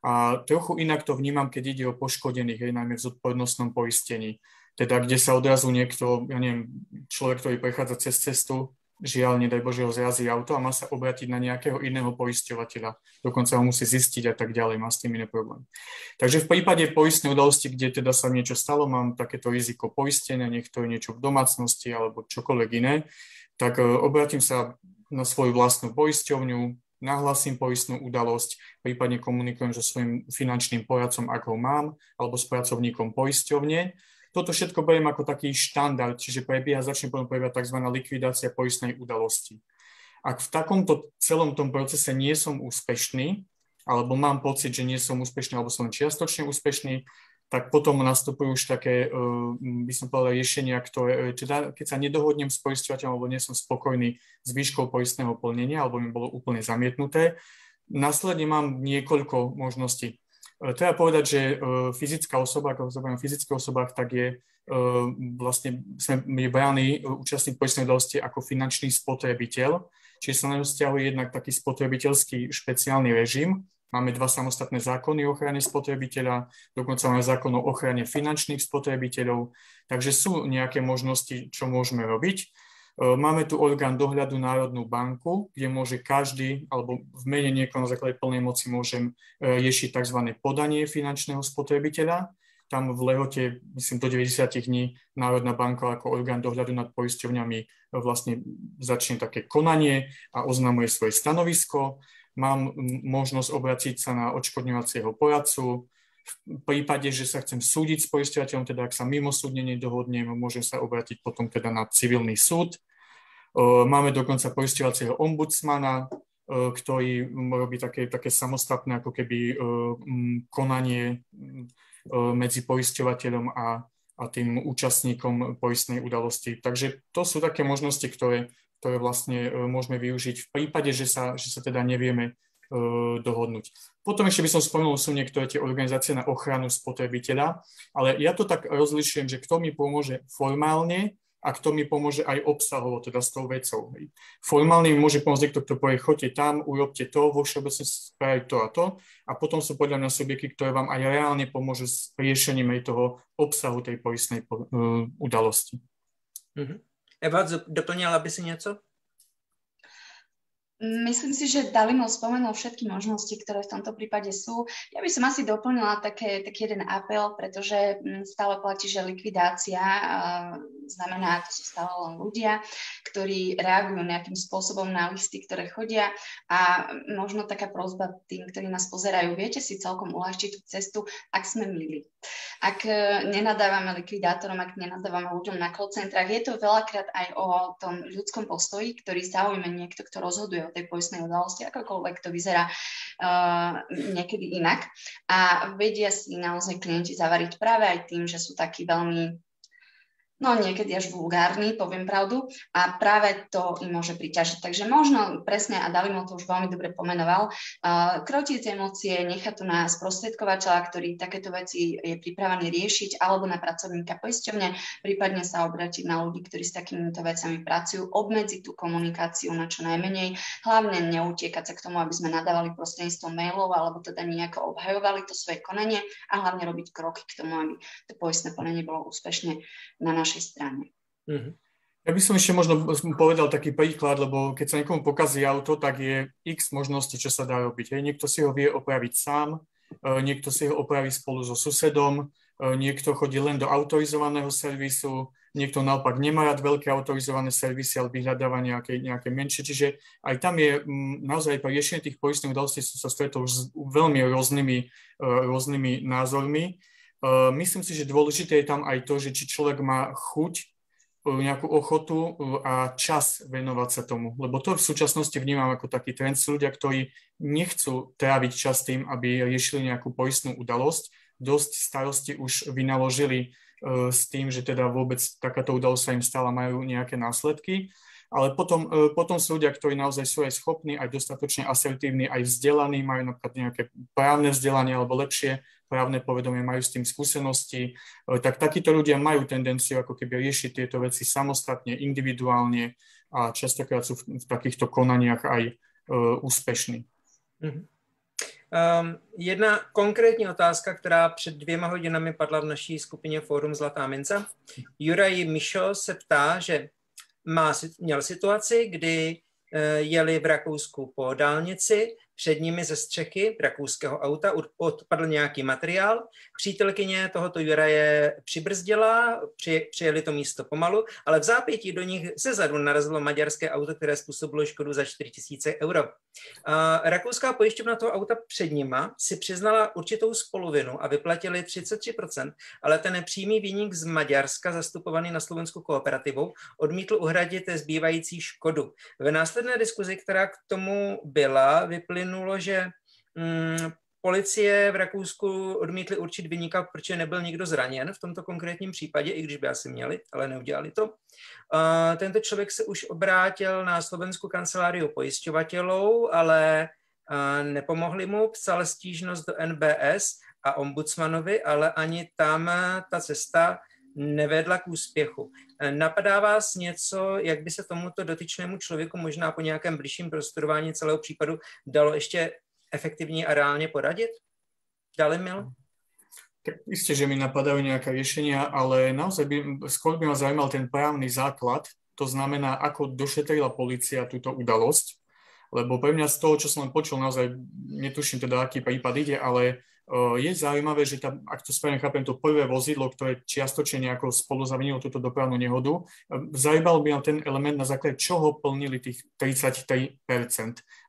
Speaker 4: A trochu inak to vnímam, keď ide o poškodených, aj najmä v zodpovednostnom poistení. Teda, kde sa odrazu niekto, ja neviem, človek, ktorý prechádza cez cestu, žiaľ, nedaj Bože, ho zrazí auto a má sa obrátiť na nejakého iného poisťovateľa. Dokonca ho musí zistiť a tak ďalej, má s tým iné problém. Takže v prípade poistnej udalosti, kde teda sa niečo stalo, mám takéto riziko poistenia, nech to je niečo v domácnosti alebo čokoľvek iné, tak e, obratím sa na svoju vlastnú poisťovňu, nahlasím poistnú udalosť, prípadne komunikujem so svojím finančným poradcom, ako ho mám, alebo s pracovníkom poisťovne toto všetko beriem ako taký štandard, čiže prebieha, začne potom prebiehať tzv. likvidácia poistnej udalosti. Ak v takomto celom tom procese nie som úspešný, alebo mám pocit, že nie som úspešný, alebo som čiastočne úspešný, tak potom nastupujú už také, e, by som povedal, riešenia, ktoré, teda keď sa nedohodnem s poisťovateľom, alebo nie som spokojný s výškou poistného plnenia, alebo mi bolo úplne zamietnuté, následne mám niekoľko možností. E, treba povedať, že fyzická osoba, ako sa o fyzických osobách, tak je vlastne sme bráni účastník poistnej udalosti ako finančný spotrebiteľ, čiže sa na ňu vzťahuje jednak taký spotrebiteľský špeciálny režim. Máme dva samostatné zákony o ochrane spotrebiteľa, dokonca máme zákon o ochrane finančných spotrebiteľov, takže sú nejaké možnosti, čo môžeme robiť. E, máme tu orgán dohľadu Národnú banku, kde môže každý, alebo v mene niekoho na základe plnej moci môžem e, riešiť tzv. podanie finančného spotrebiteľa. Tam v lehote, myslím, do 90 dní Národná banka ako orgán dohľadu nad poisťovňami e, vlastne začne také konanie a oznamuje svoje stanovisko. Mám možnosť obraciť sa na odškodňovacieho poradcu, v prípade, že sa chcem súdiť s poisťovateľom, teda ak sa mimo súdne nedohodnem, môžem sa obrátiť potom teda na civilný súd. Máme dokonca poisťovacieho ombudsmana, ktorý robí také, také samostatné ako keby konanie medzi poisťovateľom a, a tým účastníkom poistnej udalosti. Takže to sú také možnosti, ktoré, ktoré vlastne môžeme využiť v prípade, že sa, že sa teda nevieme dohodnúť. Potom ešte by som spomenul, sú niektoré tie organizácie na ochranu spotrebiteľa, ale ja to tak rozlišujem, že kto mi pomôže formálne a kto mi pomôže aj obsahovo, teda s tou vecou. Formálne mi môže pomôcť niekto, kto povie, choďte tam, urobte to, vo všeobecne spraviť to a to. A potom sú podľa mňa subjekty, ktoré vám aj reálne pomôžu s riešením aj toho obsahu tej poistnej uh, udalosti.
Speaker 1: Mm-hmm. Eva, doplňala by si niečo?
Speaker 2: Myslím si, že Dalimo spomenul všetky možnosti, ktoré v tomto prípade sú. Ja by som asi doplnila také, taký jeden apel, pretože mm, stále platí, že likvidácia znamená, to sú stále len ľudia, ktorí reagujú nejakým spôsobom na listy, ktoré chodia a možno taká prozba tým, ktorí nás pozerajú, viete si celkom uľahčiť tú cestu, ak sme milí. Ak e, nenadávame likvidátorom, ak nenadávame ľuďom na call centrách, je to veľakrát aj o tom ľudskom postoji, ktorý zaujme niekto, kto rozhoduje o tej poistnej udalosti, akokoľvek to vyzerá uh, niekedy inak. A vedia si naozaj klienti zavariť práve aj tým, že sú takí veľmi no niekedy až vulgárny, poviem pravdu, a práve to im môže priťažiť. Takže možno presne, a Dalimo to už veľmi dobre pomenoval, uh, krotiť tie emócie, nechať to na sprostredkovateľa, ktorý takéto veci je pripravený riešiť, alebo na pracovníka poisťovne, prípadne sa obrátiť na ľudí, ktorí s takýmito vecami pracujú, obmedziť tú komunikáciu na čo najmenej, hlavne neutiekať sa k tomu, aby sme nadávali prostredníctvom mailov, alebo teda nejako obhajovali to svoje konanie a hlavne robiť kroky k tomu, aby to poistné konanie bolo úspešne na našej našej strane. Mm-hmm.
Speaker 4: Ja by som ešte možno povedal taký príklad, lebo keď sa niekomu pokazí auto, tak je x možností, čo sa dá robiť. Hej. Niekto si ho vie opraviť sám, e, niekto si ho opraví spolu so susedom, e, niekto chodí len do autorizovaného servisu, niekto naopak nemá rád veľké autorizované servisy, ale vyhľadáva nejaké, nejaké menšie. Čiže aj tam je naozaj pri riešení tých poistných udalostí som sa stretol s veľmi rôznymi, e, rôznymi názormi. Eh, myslím si, že dôležité je tam aj to, že či človek má chuť, eh, nejakú ochotu eh, a čas venovať sa tomu. Lebo to v súčasnosti vnímam ako taký trend. Sú ľudia, ktorí nechcú tráviť čas tým, aby riešili nejakú poistnú udalosť. Dosť starosti už vynaložili s tým, že teda vôbec takáto udalosť sa im stala, majú nejaké následky. Ale potom, potom sú ľudia, ktorí naozaj sú aj schopní, aj dostatočne asertívni, aj vzdelaní, majú napríklad nejaké právne vzdelanie alebo lepšie právne povedomie, majú s tým skúsenosti, e, tak takíto ľudia majú tendenciu ako keby riešiť tieto veci samostatne, individuálne a častokrát sú v, takýchto konaniach aj úspešní.
Speaker 1: Mm-hmm. Um, jedna konkrétní otázka, která před dvěma hodinami padla v naší skupině Fórum Zlatá mince. Juraj Mišo se ptá, že má, měl situaci, kdy uh, jeli v Rakousku po dálnici před nimi ze střechy rakouského auta odpadl nějaký materiál. Přítelkyně tohoto Juraje přibrzdila, při, přijeli to místo pomalu, ale v zápětí do nich se zadu narazilo maďarské auto, které způsobilo škodu za 4000 euro. A rakouská pojišťovna toho auta před nima si přiznala určitou spoluvinu a vyplatili 33%, ale ten přímý výnik z Maďarska, zastupovaný na Slovensku kooperativou, odmítl uhradit zbývající škodu. Ve následné diskuzi, která k tomu byla, vyplynulo vyplynulo, že mm, policie v Rakousku odmítli určit vyníka, protože nebyl nikdo zraněn v tomto konkrétním případě, i když by asi měli, ale neudělali to. Uh, tento člověk se už obrátil na slovenskou kanceláriu pojišťovatelů, ale uh, nepomohli mu, psal stížnost do NBS a ombudsmanovi, ale ani tam ta cesta nevedla k úspěchu. Napadá vás něco, jak by se tomuto dotyčnému člověku možná po nějakém bližším prostudování celého případu dalo ještě efektivně a reálně poradit? Dali mil?
Speaker 4: Tak isté, že mi napadajú nejaké riešenia, ale naozaj by, skôr by ma zaujímal ten právny základ, to znamená, ako došetrila policia túto udalosť, lebo pre mňa z toho, čo som len počul, naozaj netuším teda, aký prípad ide, ale je zaujímavé, že tá, ak to správne chápem, to prvé vozidlo, ktoré čiastočne nejako spolu zavinilo túto dopravnú nehodu, zaujímal by ma ten element, na základe čoho plnili tých 33%.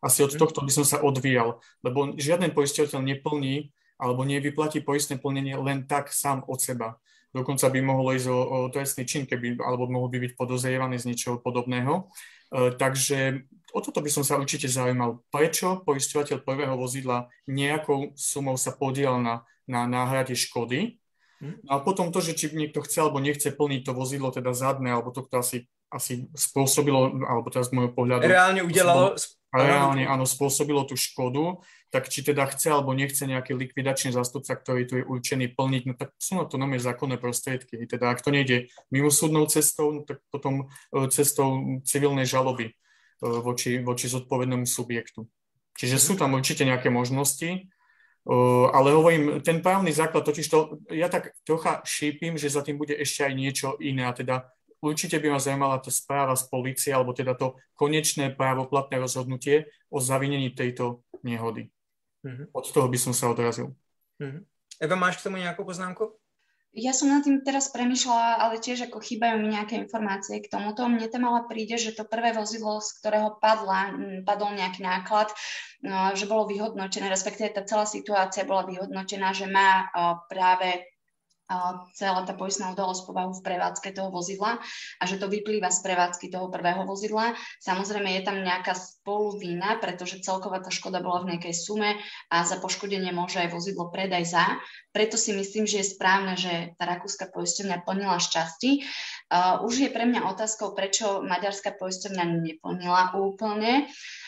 Speaker 4: Asi od mhm. tohto by som sa odvíjal, lebo žiaden poisťovateľ neplní alebo nevyplatí poistné plnenie len tak sám od seba. Dokonca by mohlo ísť o, o trestný čin, keby, alebo mohol by byť podozrievaný z niečoho podobného. E, takže o toto by som sa určite zaujímal. Prečo poisťovateľ prvého vozidla nejakou sumou sa podiel na, na náhrade škody? Hm? No a potom to, že či niekto chce alebo nechce plniť to vozidlo, teda zadné, alebo to, kto asi, asi spôsobilo, alebo teraz z môjho pohľadu...
Speaker 1: Reálne udelalo...
Speaker 4: Reálne, áno, spôsobilo tú škodu, tak či teda chce alebo nechce nejaký likvidačný zástupca, ktorý tu je určený plniť, no tak sú na to nové zákonné prostriedky. Teda ak to nejde mimosúdnou cestou, no tak potom e, cestou civilnej žaloby e, voči, voči zodpovednému subjektu. Čiže sú tam určite nejaké možnosti, e, ale hovorím, ten právny základ, totiž to, ja tak trocha šípim, že za tým bude ešte aj niečo iné, a teda určite by ma zaujímala tá správa z policie, alebo teda to konečné právoplatné rozhodnutie o zavinení tejto nehody. Mm-hmm. Od toho by som sa odrazil.
Speaker 1: Mm-hmm. Eva, máš k tomu nejakú poznámku?
Speaker 2: Ja som nad tým teraz premyšľala, ale tiež ako chýbajú mi nejaké informácie k tomuto. Mne tam ale príde, že to prvé vozidlo, z ktorého padla, padol nejaký náklad, no, že bolo vyhodnotené, respektíve tá celá situácia bola vyhodnotená, že má práve celá tá poistná udalosť povahu v prevádzke toho vozidla a že to vyplýva z prevádzky toho prvého vozidla. Samozrejme je tam nejaká spoluvina, pretože celková tá škoda bola v nejakej sume a za poškodenie môže aj vozidlo predaj za. Preto si myslím, že je správne, že tá rakúska poisťovňa plnila šťastí. Uh, už je pre mňa otázkou, prečo maďarská poisťovňa neplnila úplne. Uh,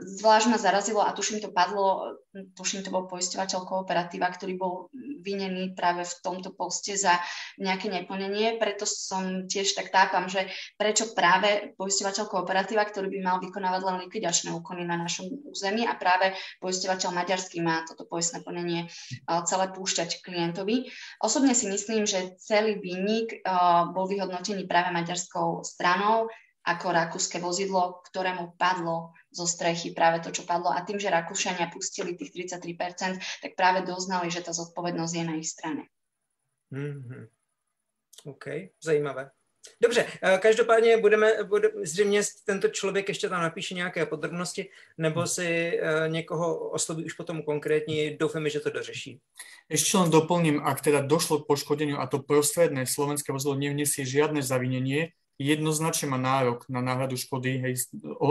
Speaker 2: zvlášť ma zarazilo a tuším to padlo, tuším to bol poisťovateľ kooperatíva, ktorý bol vinený práve v tomto poste za nejaké neplnenie, preto som tiež tak tápam, že prečo práve poisťovateľ kooperatíva, ktorý by mal vykonávať len likvidačné úkony na našom území a práve poisťovateľ maďarský má toto poistné plnenie uh, celé púšťať klientovi. Osobne si myslím, že celý výnik uh, bol vyhodnotený práve maďarskou stranou, ako rakúske vozidlo, ktorému padlo zo strechy práve to, čo padlo. A tým, že Rakúšania pustili tých 33%, tak práve doznali, že tá zodpovednosť je na ich strane.
Speaker 1: Mm-hmm. OK, zajímavé. Dobře, eh, každopádně budeme, bude, zřejmě tento člověk ještě tam napíše nějaké podrobnosti, nebo si uh, někoho osloví už potom konkrétně, doufáme, že to dořeší.
Speaker 4: Ešte len doplním, ak teda došlo k poškodeniu a to prostredné slovenské vozidlo nevniesie žiadne zavinenie, jednoznačne má nárok na náhradu škody hej,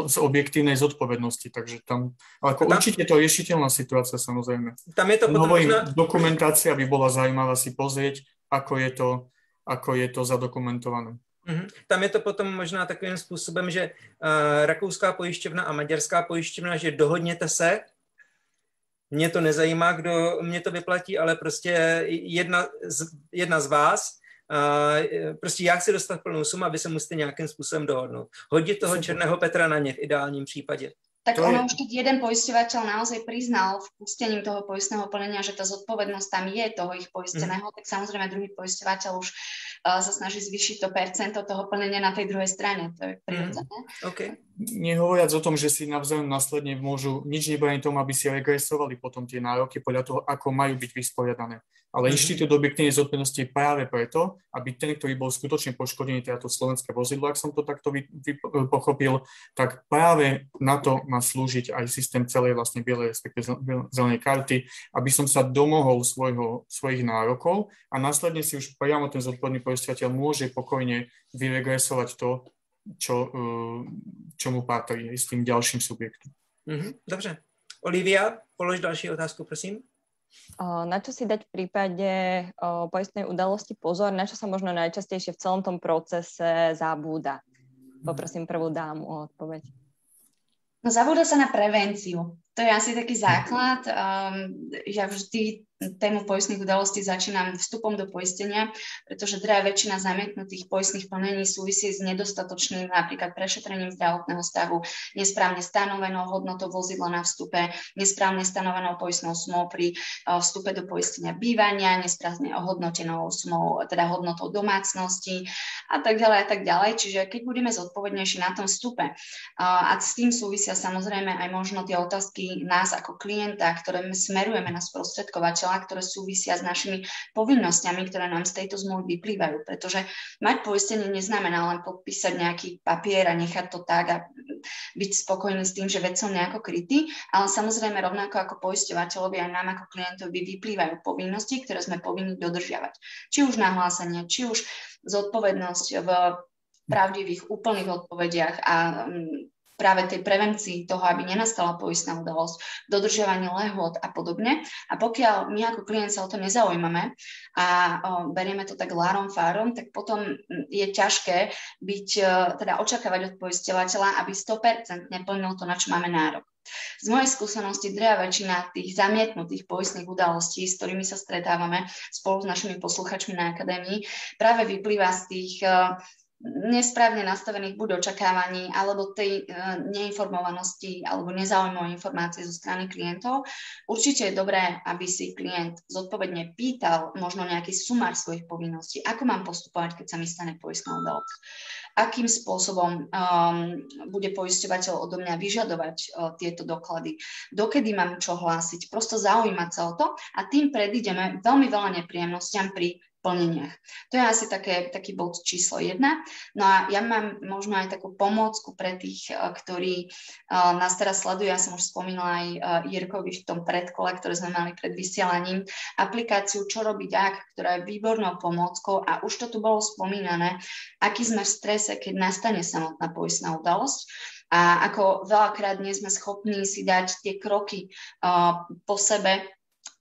Speaker 4: z objektívnej zodpovednosti, takže tam, ako tam, určite to riešiteľná situácia samozrejme.
Speaker 1: Tam je to potom Hovorím,
Speaker 4: dokumentácia by bola zaujímavá si pozrieť, ako je to, ako je to zadokumentované.
Speaker 1: Mm-hmm. Tam je to potom možná takovým způsobem, že uh, rakouská pojišťovna a maďarská pojišťovna, že dohodněte se, mě to nezajímá, kdo mě to vyplatí, ale prostě jedna z, jedna z vás prostě já chci dostat plnou sumu a vy se musíte nějakým způsobem dohodnout. Hodit toho černého Petra na ně v ideálním případě.
Speaker 2: Tak to ono je... už keď jeden poisťovateľ naozaj priznal v pustením toho poistného plnenia, že tá zodpovednosť tam je toho ich poisteného, mm. tak samozrejme druhý poisťovateľ už uh, sa snaží zvýšiť to percento toho plnenia na tej druhej strane. To je prirodzené. Mm.
Speaker 1: Okay.
Speaker 4: Nehovoriac o tom, že si navzájom následne môžu, nič nebráni tomu, aby si regresovali potom tie nároky podľa toho, ako majú byť vysporiadané. Ale mm-hmm. inštitút objektívnej zodpovednosti je práve preto, aby ten, ktorý bol skutočne poškodený, teda to slovenské vozidlo, ak som to takto vy, vy, pochopil, tak práve na to má slúžiť aj systém celej vlastne bielej, respektíve zelenej karty, aby som sa domohol svojho, svojich nárokov a následne si už priamo ten zodpovedný poisťovateľ môže pokojne vyregresovať to, čo, e, čo mu patrí s tým ďalším subjektom.
Speaker 1: Mm-hmm, dobře. Olivia, polož další otázku, prosím.
Speaker 3: Na čo si dať v prípade poistnej udalosti pozor, na čo sa možno najčastejšie v celom tom procese zabúda? Poprosím prvú dámu o odpoveď.
Speaker 2: No zabúda sa na prevenciu. To je asi taký základ. Um, ja vždy tému poistných udalostí začínam vstupom do poistenia, pretože drá väčšina zamietnutých poistných plnení súvisí s nedostatočným napríklad prešetrením zdravotného stavu, nesprávne stanovenou hodnotou vozidla na vstupe, nesprávne stanovenou poistnou sumou pri uh, vstupe do poistenia bývania, nesprávne ohodnotenou sumou, teda hodnotou domácnosti a tak ďalej a tak ďalej. Čiže keď budeme zodpovednejší na tom vstupe uh, a s tým súvisia samozrejme aj možno tie otázky nás ako klienta, ktoré smerujeme na sprostredkovateľa, ktoré súvisia s našimi povinnosťami, ktoré nám z tejto zmluvy vyplývajú. Pretože mať poistenie neznamená len podpísať nejaký papier a nechať to tak a byť spokojný s tým, že vec som nejako krytý, ale samozrejme rovnako ako poisťovateľovi aj nám ako klientovi vyplývajú povinnosti, ktoré sme povinni dodržiavať. Či už nahlásenie, či už zodpovednosť v pravdivých, úplných odpovediach a mm, práve tej prevencii toho, aby nenastala poistná udalosť, dodržiavanie lehôd a podobne. A pokiaľ my ako klient sa o to nezaujímame a o, berieme to tak lárom fárom, tak potom je ťažké byť, e, teda očakávať od poisťovateľa, aby 100% neplnil to, na čo máme nárok. Z mojej skúsenosti drevá väčšina tých zamietnutých poistných udalostí, s ktorými sa stretávame spolu s našimi posluchačmi na akadémii, práve vyplýva z tých uh, nesprávne nastavených buď očakávaní alebo tej uh, neinformovanosti alebo nezaujímavé informácie zo strany klientov. Určite je dobré, aby si klient zodpovedne pýtal možno nejaký sumár svojich povinností, ako mám postupovať, keď sa mi stane poistná udalosť. Akým spôsobom um, bude poisťovateľ odo mňa vyžadovať uh, tieto doklady, dokedy mám čo hlásiť, prosto zaujímať sa o to a tým predídeme veľmi veľa nepríjemnostiam pri plneniach. To je asi také, taký bod číslo jedna. No a ja mám možno aj takú pomôcku pre tých, eh, ktorí uh, nás teraz sledujú. Ja som už spomínala aj uh, Jirkovi v tom predkole, ktoré sme mali pred vysielaním, aplikáciu Čo robiť ak, ktorá je výbornou pomôckou a už to tu bolo spomínané, aký sme v strese, keď nastane samotná poistná udalosť. A ako veľakrát nie sme schopní si dať tie kroky uh, po sebe,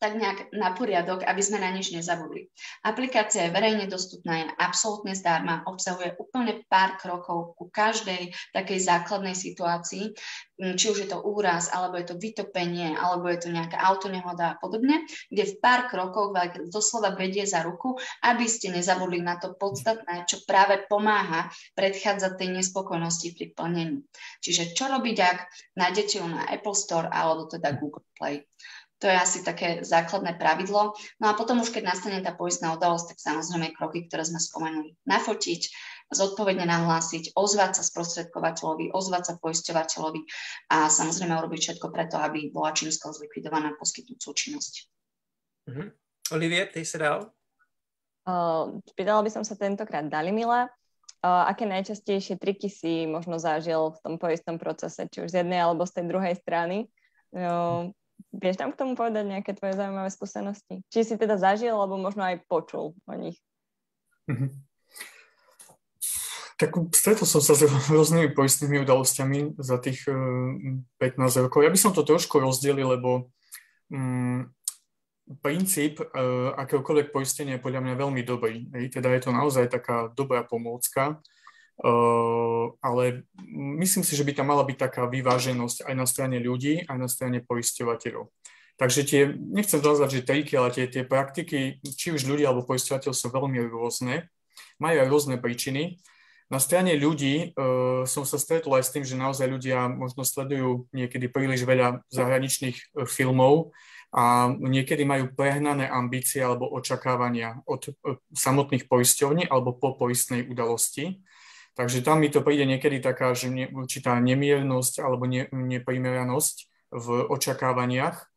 Speaker 2: tak nejak na poriadok, aby sme na nič nezabudli. Aplikácia je verejne dostupná, je absolútne zdarma, obsahuje úplne pár krokov ku každej takej základnej situácii, mm, či už je to úraz, alebo je to vytopenie, alebo je to nejaká autonehoda a podobne, kde v pár krokoch doslova vedie za ruku, aby ste nezabudli na to podstatné, čo práve pomáha predchádzať tej nespokojnosti pri plnení. Čiže čo robiť, ak nájdete ju na Apple Store alebo teda Google Play. To je asi také základné pravidlo. No a potom už keď nastane tá poistná udalosť, tak samozrejme kroky, ktoré sme spomenuli. Nafotiť, zodpovedne nahlásiť, ozvať sa sprostredkovateľovi, ozvať sa poisťovateľovi a samozrejme urobiť všetko preto, aby bola čím skôr zlikvidovaná poskytnúcu činnosť.
Speaker 1: Mm-hmm. Olivie, ty sa dal?
Speaker 3: Uh, spýtala by som sa tentokrát Dalimila, uh, aké najčastejšie triky si možno zažil v tom poistnom procese, či už z jednej alebo z tej druhej strany. Uh, Vieš tam k tomu povedať nejaké tvoje zaujímavé skúsenosti? Či si teda zažil, alebo možno aj počul o nich? Mm-hmm.
Speaker 4: Tak stretol som sa s rôznymi poistnými udalosťami za tých uh, eh, 15 rokov. Ja by som to trošku rozdelil, lebo um, princíp uh, akéhokoľvek poistenia je podľa mňa veľmi dobrý. Teda je to naozaj taká dobrá pomôcka ale myslím si, že by tam mala byť taká vyváženosť aj na strane ľudí, aj na strane poisťovateľov. Takže tie, nechcem nazvať, že triky, ale tie, tie praktiky, či už ľudia alebo poisťovateľ sú veľmi rôzne, majú aj rôzne príčiny. Na strane ľudí uh, som sa stretol aj s tým, že naozaj ľudia možno sledujú niekedy príliš veľa zahraničných uh, filmov a niekedy majú prehnané ambície alebo očakávania od uh, samotných poisťovní alebo po poistnej udalosti Takže tam mi to príde niekedy taká, že ne, určitá nemiernosť alebo ne, neprimeranosť v očakávaniach.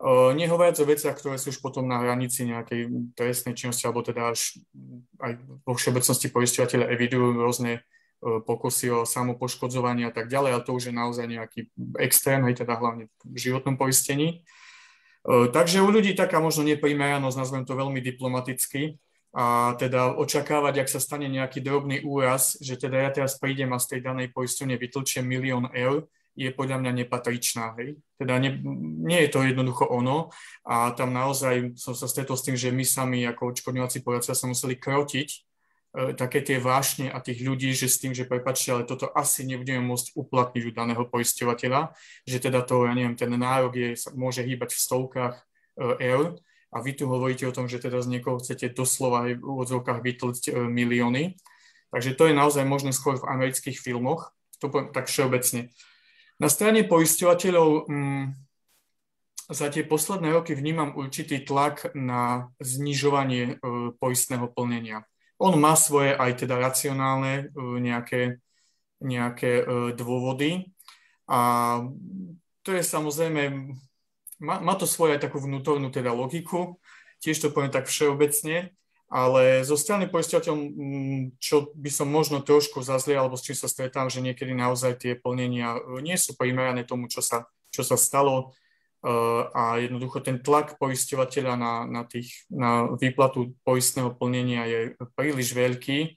Speaker 4: Uh, nehovoriac o veciach, ktoré sú už potom na hranici nejakej trestnej činnosti, alebo teda až aj vo všeobecnosti poisťovateľe evidujú rôzne uh, pokusy o samopoškodzovanie a tak ďalej, ale to už je naozaj nejaký extrém, aj teda hlavne v životnom poistení. Uh, takže u ľudí taká možno neprimeranosť, nazvem to veľmi diplomaticky, a teda očakávať, ak sa stane nejaký drobný úraz, že teda ja teraz prídem a z tej danej poisťovne vytlčiem milión eur, je podľa mňa nepatričná. Hej? Teda ne, nie je to jednoducho ono a tam naozaj som sa stretol s tým, že my sami ako odškodňovací poradcovia sa museli krotiť e, také tie vášne a tých ľudí, že s tým, že prepačte, ale toto asi nebudeme môcť uplatniť u daného poisťovateľa, že teda to, ja neviem, ten nárok je, môže hýbať v stovkách e, eur, a vy tu hovoríte o tom, že teda z niekoho chcete doslova aj v úvodzovkách vytlť e, milióny. Takže to je naozaj možné skôr v amerických filmoch, to poviem tak všeobecne. Na strane poisťovateľov mm, za tie posledné roky vnímam určitý tlak na znižovanie e, poistného plnenia. On má svoje aj teda racionálne e, nejaké, nejaké e, dôvody a to je samozrejme má, má to svoju aj takú vnútornú teda logiku, tiež to poviem tak všeobecne, ale zo strany poisťovateľom, mm, čo by som možno trošku zazlial, alebo s čím sa stretám, že niekedy naozaj tie plnenia e, nie sú primerané tomu, čo sa, čo sa stalo e, a jednoducho ten tlak poisťovateľa na, na, tých, na výplatu poistného plnenia je príliš veľký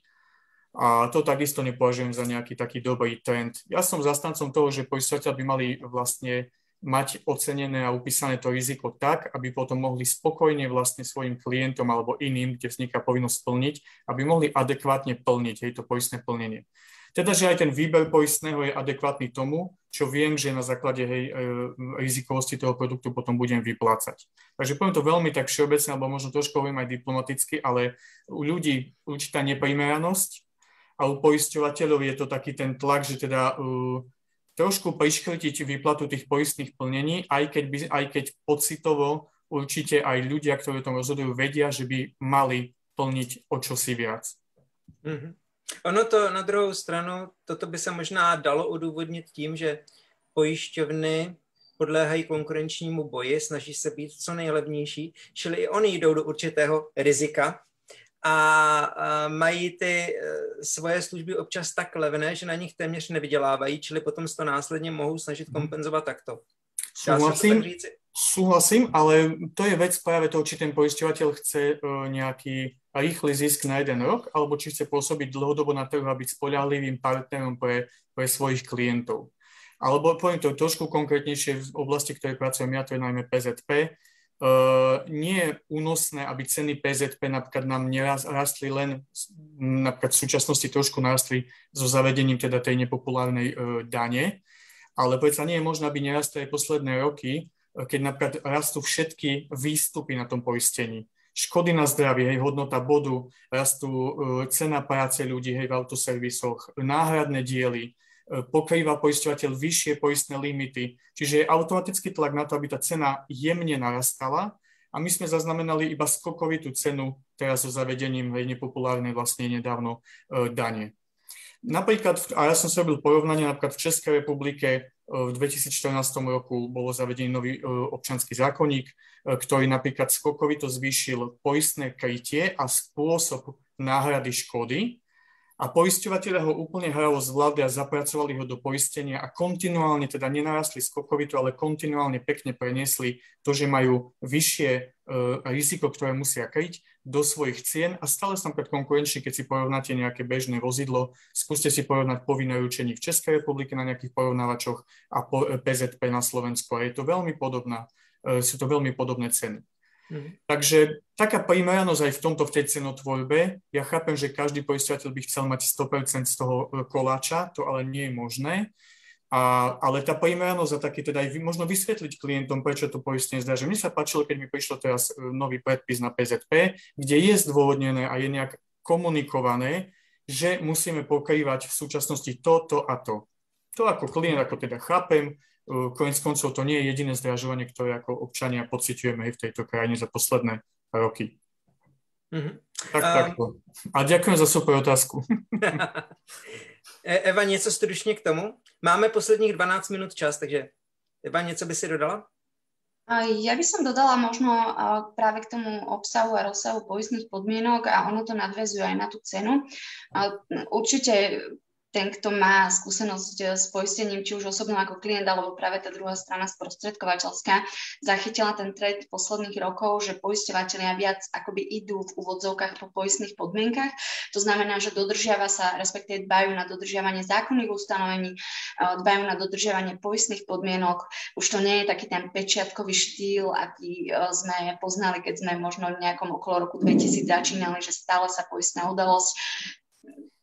Speaker 4: a to takisto nepovažujem za nejaký taký dobrý trend. Ja som zastancom toho, že poisťovateľ by mali vlastne mať ocenené a upísané to riziko tak, aby potom mohli spokojne vlastne svojim klientom alebo iným, kde vzniká povinnosť plniť, aby mohli adekvátne plniť hej, to poistné plnenie. Teda, že aj ten výber poistného je adekvátny tomu, čo viem, že na základe hej, e, rizikovosti toho produktu potom budem vyplácať. Takže poviem to veľmi tak všeobecne, alebo možno trošku poviem aj diplomaticky, ale u ľudí určitá neprimeranosť a u poisťovateľov je to taký ten tlak, že teda uh, trošku priškrtiť výplatu tých poistných plnení, aj keď, by, aj keď pocitovo určite aj ľudia, ktorí o tom rozhodujú, vedia, že by mali plniť o čosi viac.
Speaker 1: Mm-hmm. Ono to na druhou stranu, toto by se možná dalo odůvodnit tím, že pojišťovny podléhají konkurenčnímu boji, snaží se být co nejlevnější, čili i oni jdou do určitého rizika, a mají ty svoje služby občas tak levné, že na nich téměř nevydělávají, čili potom to následně mohou snažit mhm. kompenzovat takto.
Speaker 4: Súhlasím, súhlasím, ale to je vec práve toho, či ten poisťovateľ chce nejaký rýchly zisk na jeden rok, alebo či chce pôsobiť dlhodobo na trhu a byť spoľahlivým partnerom pre, pre svojich klientov. Alebo poviem to trošku konkrétnejšie v oblasti, ktorej pracujem ja, to je najmä PZP. Uh, nie je únosné, aby ceny PZP napríklad nám nerastli len, napríklad v súčasnosti trošku narastli so zavedením teda tej nepopulárnej uh, dane, ale predsa nie je možné, aby nerastli aj posledné roky, keď napríklad rastú všetky výstupy na tom poistení. Škody na zdravie, hej, hodnota bodu, rastú cena práce ľudí hej, v autoservisoch, náhradné diely, pokrýva poisťovateľ vyššie poistné limity, čiže je automatický tlak na to, aby tá cena jemne narastala. A my sme zaznamenali iba skokovitú cenu teraz so zavedením hej, nepopulárnej vlastne nedávno uh, dane. Napríklad, a ja som si robil porovnanie, napríklad v Českej republike e, v 2014 roku bolo zavedený nový e, občanský zákonník, e, ktorý napríklad skokovito zvýšil poistné krytie a spôsob náhrady škody a poisťovateľe ho úplne hravo zvládli a zapracovali ho do poistenia a kontinuálne, teda nenarastli skokovito, ale kontinuálne pekne preniesli to, že majú vyššie e, riziko, ktoré musia kryť do svojich cien. A stále som pred konkurenčný, keď si porovnáte nejaké bežné vozidlo, skúste si porovnať povinné ručenie v Českej republike na nejakých porovnávačoch a po, PZP na Slovensku. A je to veľmi podobná, e, sú to veľmi podobné ceny. Mm. Takže taká primeranosť aj v tomto, v tej cenotvorbe. Ja chápem, že každý poisťovateľ by chcel mať 100% z toho e, koláča, to ale nie je možné. A, ale tá primeranosť a taký teda aj možno vysvetliť klientom, prečo to poistenie zdá, že mne sa páčilo, keď mi prišlo teraz e, nový predpis na PZP, kde je zdôvodnené a je nejak komunikované, že musíme pokrývať v súčasnosti toto a to. To ako klient, ako teda chápem, Konec koncov to nie je jediné zdražovanie, ktoré ako občania pociťujeme v tejto krajine za posledné roky. Mm-hmm. Tak, um, takto. A ďakujem za super otázku.
Speaker 1: E, Eva, něco stručně k tomu? Máme posledních 12 minút čas, takže Eva, něco by si dodala?
Speaker 2: Ja by som dodala možno práve k tomu obsahu a rozsahu poistných podmienok a ono to nadvezuje aj na tú cenu. Určite ten, kto má skúsenosť eh, s poistením, či už osobnou ako klient, alebo práve tá druhá strana sprostredkovateľská, zachytila ten trend posledných rokov, že poisťovateľia viac akoby idú v úvodzovkách po poistných podmienkach. To znamená, že dodržiava sa, respektíve dbajú na dodržiavanie zákonných ustanovení, eh, dbajú na dodržiavanie poistných podmienok. Už to nie je taký ten pečiatkový štýl, aký eh, sme poznali, keď sme možno v nejakom okolo roku 2000 začínali, že stále sa poistná udalosť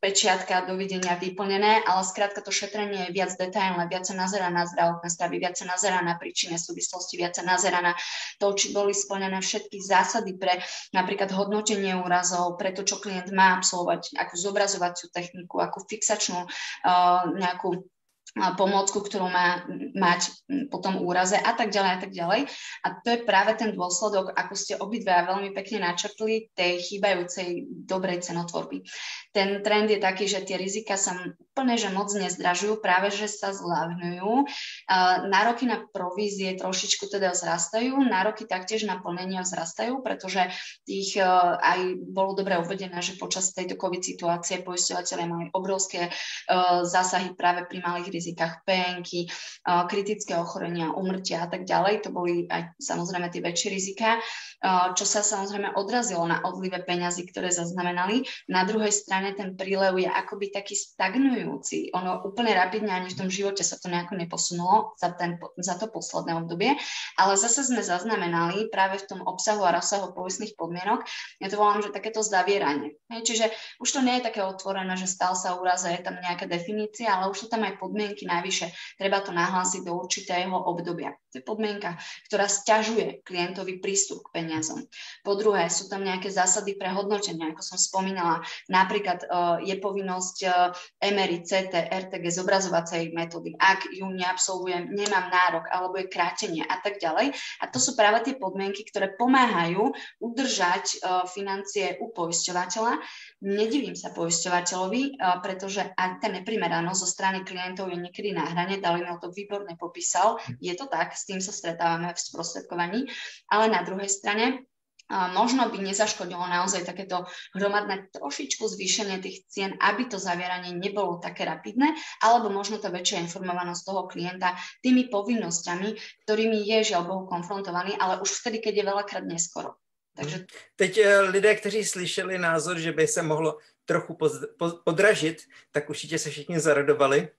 Speaker 2: pečiatka dovidenia vyplnené, ale skrátka to šetrenie je viac detailné, viac sa nazera na zdravotné stavy, viac sa nazera na príčine súvislosti, viac sa nazera na to, či boli splnené všetky zásady pre napríklad hodnotenie úrazov, pre to, čo klient má absolvovať, akú zobrazovaciu techniku, akú fixačnú uh, nejakú pomôcku, ktorú má mať po tom úraze a tak ďalej a tak ďalej. A to je práve ten dôsledok, ako ste obidva veľmi pekne načrtli, tej chýbajúcej dobrej cenotvorby. Ten trend je taký, že tie rizika sa úplne že moc nezdražujú, práve že sa zľavňujú. Nároky na provízie trošičku teda vzrastajú, nároky taktiež na plnenie vzrastajú, pretože tých e, aj bolo dobre uvedené, že počas tejto COVID situácie poisťovateľe mali obrovské e, zásahy práve pri malých rizikách penky, kritické ochorenia, umrtia a tak ďalej. To boli aj samozrejme tie väčšie rizika, čo sa samozrejme odrazilo na odlive peňazí, ktoré zaznamenali. Na druhej strane ten prílev je akoby taký stagnujúci. Ono úplne rapidne ani v tom živote sa to nejako neposunulo za, ten, za to posledné obdobie, ale zase sme zaznamenali práve v tom obsahu a rozsahu poistných podmienok, ja to volám, že takéto zavieranie. Čiže už to nie je také otvorené, že stal sa úraz a je tam nejaká definícia, ale už sú tam aj podmienky, podmienky navyše, treba to nahlásiť do určitého obdobia. To je podmienka, ktorá stiažuje klientovi prístup k peniazom. Po druhé, sú tam nejaké zásady pre hodnotenie, ako som spomínala. Napríklad uh, je povinnosť uh, MRI, CT, RTG, zobrazovacej metódy. Ak ju neabsolvujem, nemám nárok, alebo je krátenie a tak ďalej. A to sú práve tie podmienky, ktoré pomáhajú udržať uh, financie u poisťovateľa. Nedivím sa poisťovateľovi, pretože ak tá neprimeranosť zo strany klientov je niekedy na hrane, mi to výborne popísal, je to tak, s tým sa stretávame v sprostredkovaní, ale na druhej strane možno by nezaškodilo naozaj takéto hromadné trošičku zvýšenie tých cien, aby to zavieranie nebolo také rapidné, alebo možno tá väčšia informovanosť toho klienta tými povinnosťami, ktorými je žiaľ Bohu konfrontovaný, ale už vtedy, keď je veľakrát neskoro.
Speaker 1: Takže... Teď eh, lidé, kteří slyšeli názor, že by se mohlo trochu podražit, tak určitě se všichni zaradovali.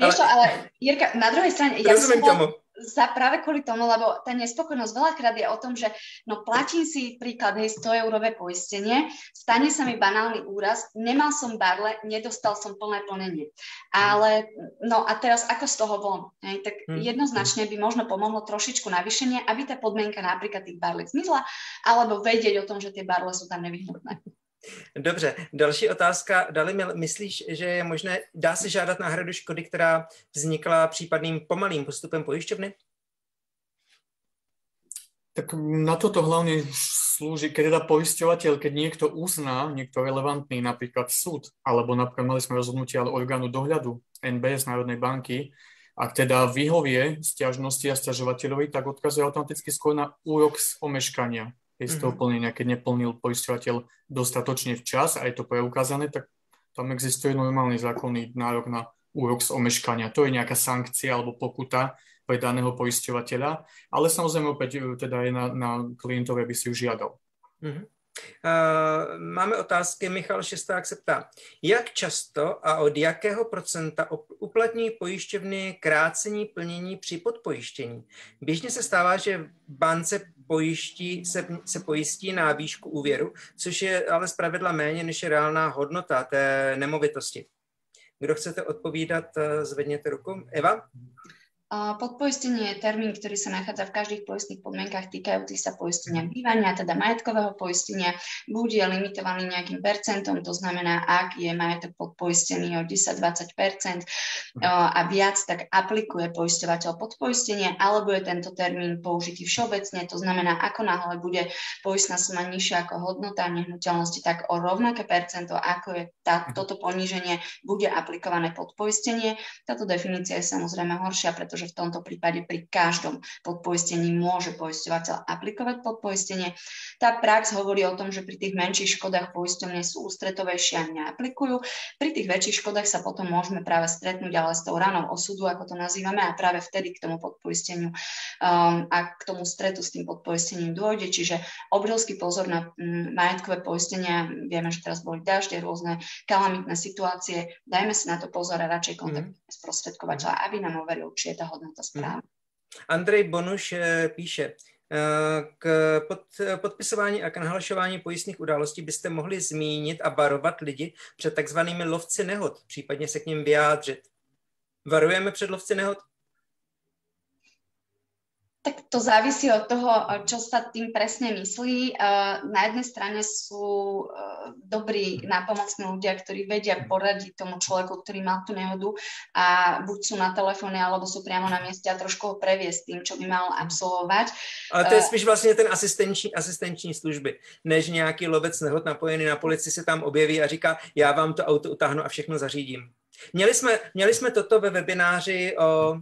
Speaker 2: Vieš ale... ale Jirka, na druhej strane, ja som bol, za práve kvôli tomu, lebo tá nespokojnosť veľakrát je o tom, že no platím si príklad, hej, 100 eurové poistenie, stane sa mi banálny úraz, nemal som barle, nedostal som plné plnenie. Ale, no a teraz ako z toho von? Hej, tak hmm. jednoznačne by možno pomohlo trošičku navýšenie, aby tá podmienka napríklad tých barlek zmizla, alebo vedieť o tom, že tie barle sú tam nevyhnutné.
Speaker 1: Dobře, další otázka. Dali, myslíš, že je možné, dá se žádat náhradu škody, která vznikla případným pomalým postupem pojišťovny?
Speaker 4: Tak na toto hlavne slúži, keď teda poisťovateľ, keď niekto uzná, niekto relevantný, napríklad súd, alebo napríklad mali sme rozhodnutie ale orgánu dohľadu NBS Národnej banky, ak teda vyhovie stiažnosti a stiažovateľovi, tak odkazuje automaticky skôr na úrok z omeškania toho mhm. plnenia, keď neplnil poisťovateľ dostatočne včas a je to preukázané, tak tam existuje normálny zákonný nárok na úrok z omeškania. To je nejaká sankcia alebo pokuta pre daného poisťovateľa, ale samozrejme opäť e, teda je na, na klientovi, aby si ju žiadal. Mm-hmm.
Speaker 1: Uh, máme otázky. Michal Šesták se ptá, jak často a od jakého procenta uplatní pojišťovny krácení plnění při podpojištění? Běžně se stává, že bance pojiští, se, se pojistí na výšku úvěru, což je ale zpravidla méně než je reálná hodnota té nemovitosti. Kdo chcete odpovídat, eh, zvedněte ruku. Eva?
Speaker 2: Podpoistenie je termín, ktorý sa nachádza v každých poistných podmienkach týkajúcich sa poistenia bývania, teda majetkového poistenia. Bude limitovaný nejakým percentom, to znamená, ak je majetok podpoistený o 10-20% a viac, tak aplikuje poisťovateľ podpoistenie, alebo je tento termín použitý všeobecne, to znamená, ako náhle bude poistná suma nižšia ako hodnota nehnuteľnosti, tak o rovnaké percento, ako je tá, toto poníženie, bude aplikované podpoistenie. Táto definícia je samozrejme horšia, pretože pretože v tomto prípade pri každom podpoistení môže poisťovateľ aplikovať podpoistenie. Tá prax hovorí o tom, že pri tých menších škodách poisťovne sú ústretovejšie a neaplikujú. Pri tých väčších škodách sa potom môžeme práve stretnúť ale s tou ranou osudu, ako to nazývame, a práve vtedy k tomu podpoisteniu um, a k tomu stretu s tým podpoistením dôjde. Čiže obrovský pozor na um, majetkové poistenia. Vieme, že teraz boli dažde, rôzne kalamitné situácie. Dajme si na to pozor a radšej kontaktujeme mm. sprostredkovateľa, aby nám overil, či je tá hodnota správna.
Speaker 1: Andrej Bonuš eh, píše, eh, k pod, podpisování a k nahlašování pojistných událostí byste mohli zmínit a varovat lidi před takzvanými lovci nehod, případně se k ním vyjádřit. Varujeme před lovci nehod?
Speaker 2: Tak to závisí od toho, čo sa tým presne myslí. Na jednej strane sú dobrí nápomocní ľudia, ktorí vedia poradiť tomu človeku, ktorý mal tú nehodu a buď sú na telefóne, alebo sú priamo na mieste a trošku ho previesť tým, čo by mal absolvovať.
Speaker 1: Ale to je spíš vlastně ten asistenční, asistenční služby, než nějaký lovec nehod napojený na policii se tam objeví a říká, já vám to auto utáhnu a všechno zařídím. Měli jsme, měli jsme toto ve webináři o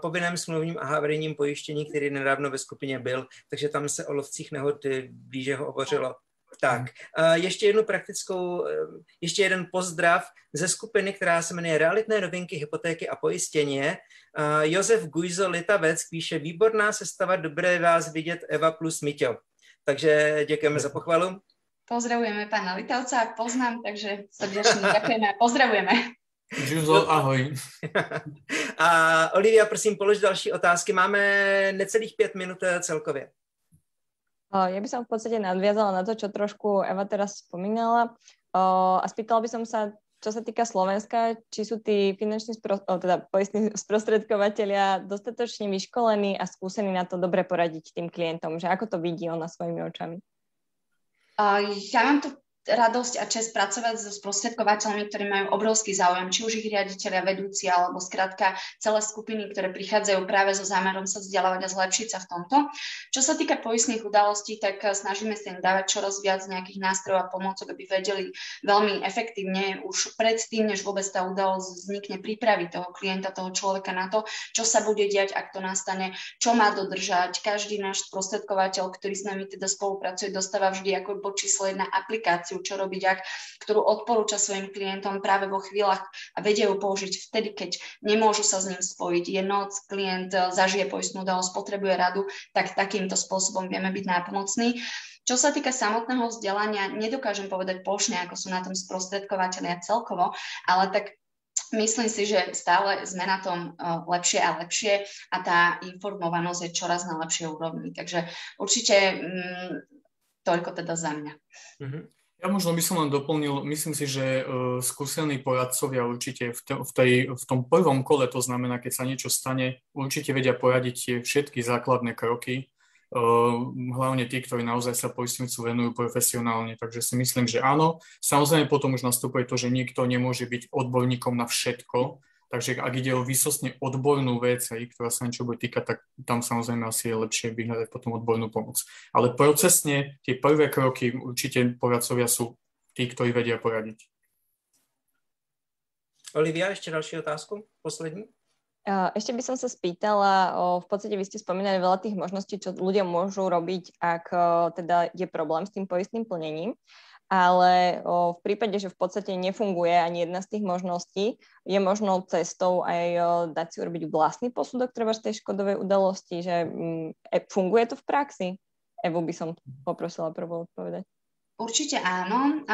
Speaker 1: povinném smluvním a havarijním pojištění, který nedávno ve skupině byl, takže tam se o lovcích nehod blíže ho hovořilo. Tak, ještě jednu praktickou, ještě jeden pozdrav ze skupiny, která se jmenuje Realitné novinky, hypotéky a pojistění. Josef Gujzo Litavec píše, výborná sestava, dobré vás vidět, Eva plus Miťo. Takže děkujeme za pochvalu.
Speaker 2: Pozdravujeme pána Litavca, poznám, takže srdečne ďakujeme a pozdravujeme.
Speaker 4: Juzo, ahoj.
Speaker 1: A Olivia, prosím, polož další otázky. Máme necelých pět minut eh, celkově.
Speaker 3: Ja by som v podstate nadviazala na to, čo trošku Eva teraz spomínala a spýtala by som sa, čo sa týka Slovenska, či sú tí finanční spro, teda poistní sprostredkovateľia dostatočne vyškolení a skúsení na to dobre poradiť tým klientom, že ako to vidí ona svojimi očami?
Speaker 2: Ja mám tu radosť a čest pracovať so sprostredkovateľmi, ktorí majú obrovský záujem, či už ich riaditeľia, vedúci, alebo skrátka celé skupiny, ktoré prichádzajú práve so zámerom sa vzdelávať a zlepšiť sa v tomto. Čo sa týka poistných udalostí, tak eh, snažíme sa im dávať čoraz viac nejakých nástrojov a pomôcok, aby vedeli veľmi efektívne už predtým, než vôbec tá udalosť vznikne, pripraviť toho klienta, toho človeka na to, čo sa bude diať, ak to nastane, čo má dodržať. Každý náš sprostredkovateľ, ktorý s nami teda spolupracuje, dostáva vždy ako bod číslo jedna aplikáciu informáciu, čo robiť ak, ktorú odporúča svojim klientom práve vo chvíľach a vedia ju použiť vtedy, keď nemôžu sa s ním spojiť. Je noc, klient eh, zažije poistnú udalosť, potrebuje radu, tak takýmto spôsobom vieme byť nápomocní. Čo sa týka samotného vzdelania, nedokážem povedať plošne, ako sú na tom sprostredkovateľia celkovo, ale tak myslím si, že stále sme na tom eh, lepšie a lepšie a tá informovanosť je čoraz na lepšej úrovni. Takže určite mm, toľko teda za mňa. Mm-hmm.
Speaker 4: Ja možno by som len doplnil, myslím si, že uh, skúsení poradcovia určite v, te, v, tej, v tom prvom kole, to znamená, keď sa niečo stane, určite vedia poradiť tie všetky základné kroky, uh, hlavne tí, ktorí naozaj sa poistnicu venujú profesionálne. Takže si myslím, že áno. Samozrejme potom už nastupuje to, že niekto nemôže byť odborníkom na všetko, Takže ak ide o výsostne odbornú vec, aj, ktorá sa niečo bude týkať, tak tam samozrejme asi je lepšie vyhľadať potom odbornú pomoc. Ale procesne tie prvé kroky určite poradcovia sú tí, ktorí vedia poradiť.
Speaker 1: Olivia, ešte ďalšiu otázku, poslední.
Speaker 3: Ešte by som sa spýtala, v podstate vy ste spomínali veľa tých možností, čo ľudia môžu robiť, ak teda je problém s tým poistným plnením ale o, v prípade, že v podstate nefunguje ani jedna z tých možností, je možnou cestou aj o, dať si urobiť vlastný posudok treba z tej škodovej udalosti, že mm, e, funguje to v praxi? Evu by som poprosila prvú odpovedať.
Speaker 2: Určite áno.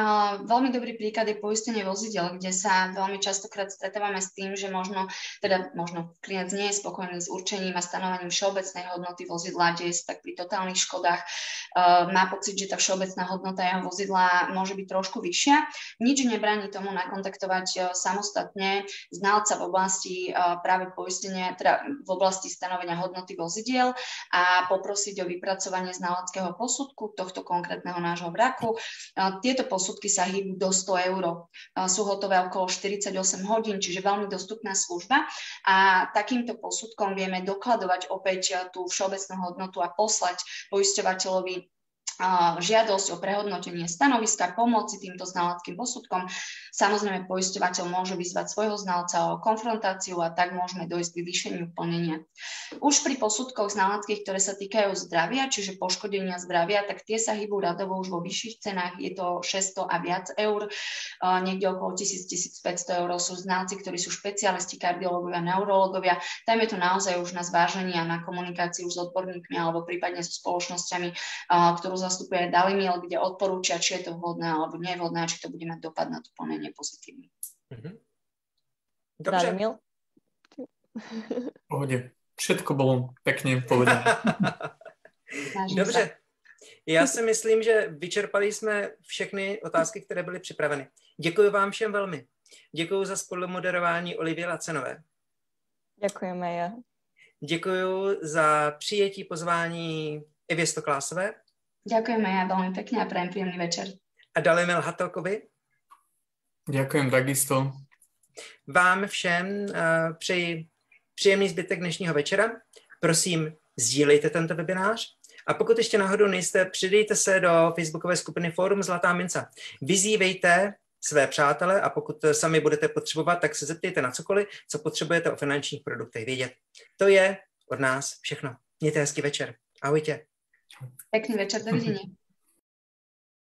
Speaker 2: Veľmi dobrý príklad je poistenie vozidel, kde sa veľmi častokrát stretávame s tým, že možno, teda možno klient nie je spokojný s určením a stanovaním všeobecnej hodnoty vozidla, kde je tak pri totálnych škodách má pocit, že tá všeobecná hodnota jeho vozidla môže byť trošku vyššia. Nič nebráni tomu nakontaktovať uh, samostatne znalca v oblasti uh, práve poistenia, teda v oblasti stanovenia hodnoty vozidiel a poprosiť o vypracovanie znaleckého posudku tohto konkrétneho nášho vraku tieto posudky sa hýbu do 100 eur. Sú hotové okolo 48 hodín, čiže veľmi dostupná služba. A takýmto posudkom vieme dokladovať opäť tú všeobecnú hodnotu a poslať poisťovateľovi žiadosť o prehodnotenie stanoviska, pomoci týmto znaleckým posudkom. Samozrejme, poisťovateľ môže vyzvať svojho znalca o konfrontáciu a tak môžeme dojsť k vyvýšeniu plnenia. Už pri posudkoch znaleckých, ktoré sa týkajú zdravia, čiže poškodenia zdravia, tak tie sa hýbu radovo už vo vyšších cenách. Je to 600 a viac eur, niekde okolo 1000-1500 eur sú znalci, ktorí sú špecialisti, kardiológovia, neurologovia. Tam je to naozaj už na zváženie a na komunikáciu s odborníkmi alebo prípadne so spoločnosťami, ktorú zastupuje Dalimil, kde odporúčia, či je to vhodné alebo nevhodné či to bude mať dopad na to plnenie pozitívny. Mm-hmm.
Speaker 3: Dobre. Dalimil?
Speaker 4: Pohode. Všetko bolo pekne povedané.
Speaker 1: Dobře. Já si myslím, že vyčerpali jsme všechny otázky, které byly připraveny. Děkuji vám všem velmi. Děkuji za spolumoderování Olivie Lacenové.
Speaker 3: Děkujeme, ja.
Speaker 1: Děkuji za přijetí pozvání Evě Stoklásové.
Speaker 2: Ďakujeme ja veľmi pekne a prajem príjemný večer.
Speaker 1: A Dalimil Hatokovi.
Speaker 4: Ďakujem takisto.
Speaker 1: Vám všem uh, přeji příjemný zbytek dnešního večera. Prosím, sdílejte tento webinář. A pokud ještě náhodou nejste, přidejte se do facebookové skupiny Fórum Zlatá minca. Vyzývejte své přátele a pokud sami budete potřebovat, tak se zeptejte na cokoliv, co potřebujete o finančních produktech vědět. To je od nás všechno. Mějte hezký večer. Ahojte.
Speaker 2: Pekný večer, dovidenia.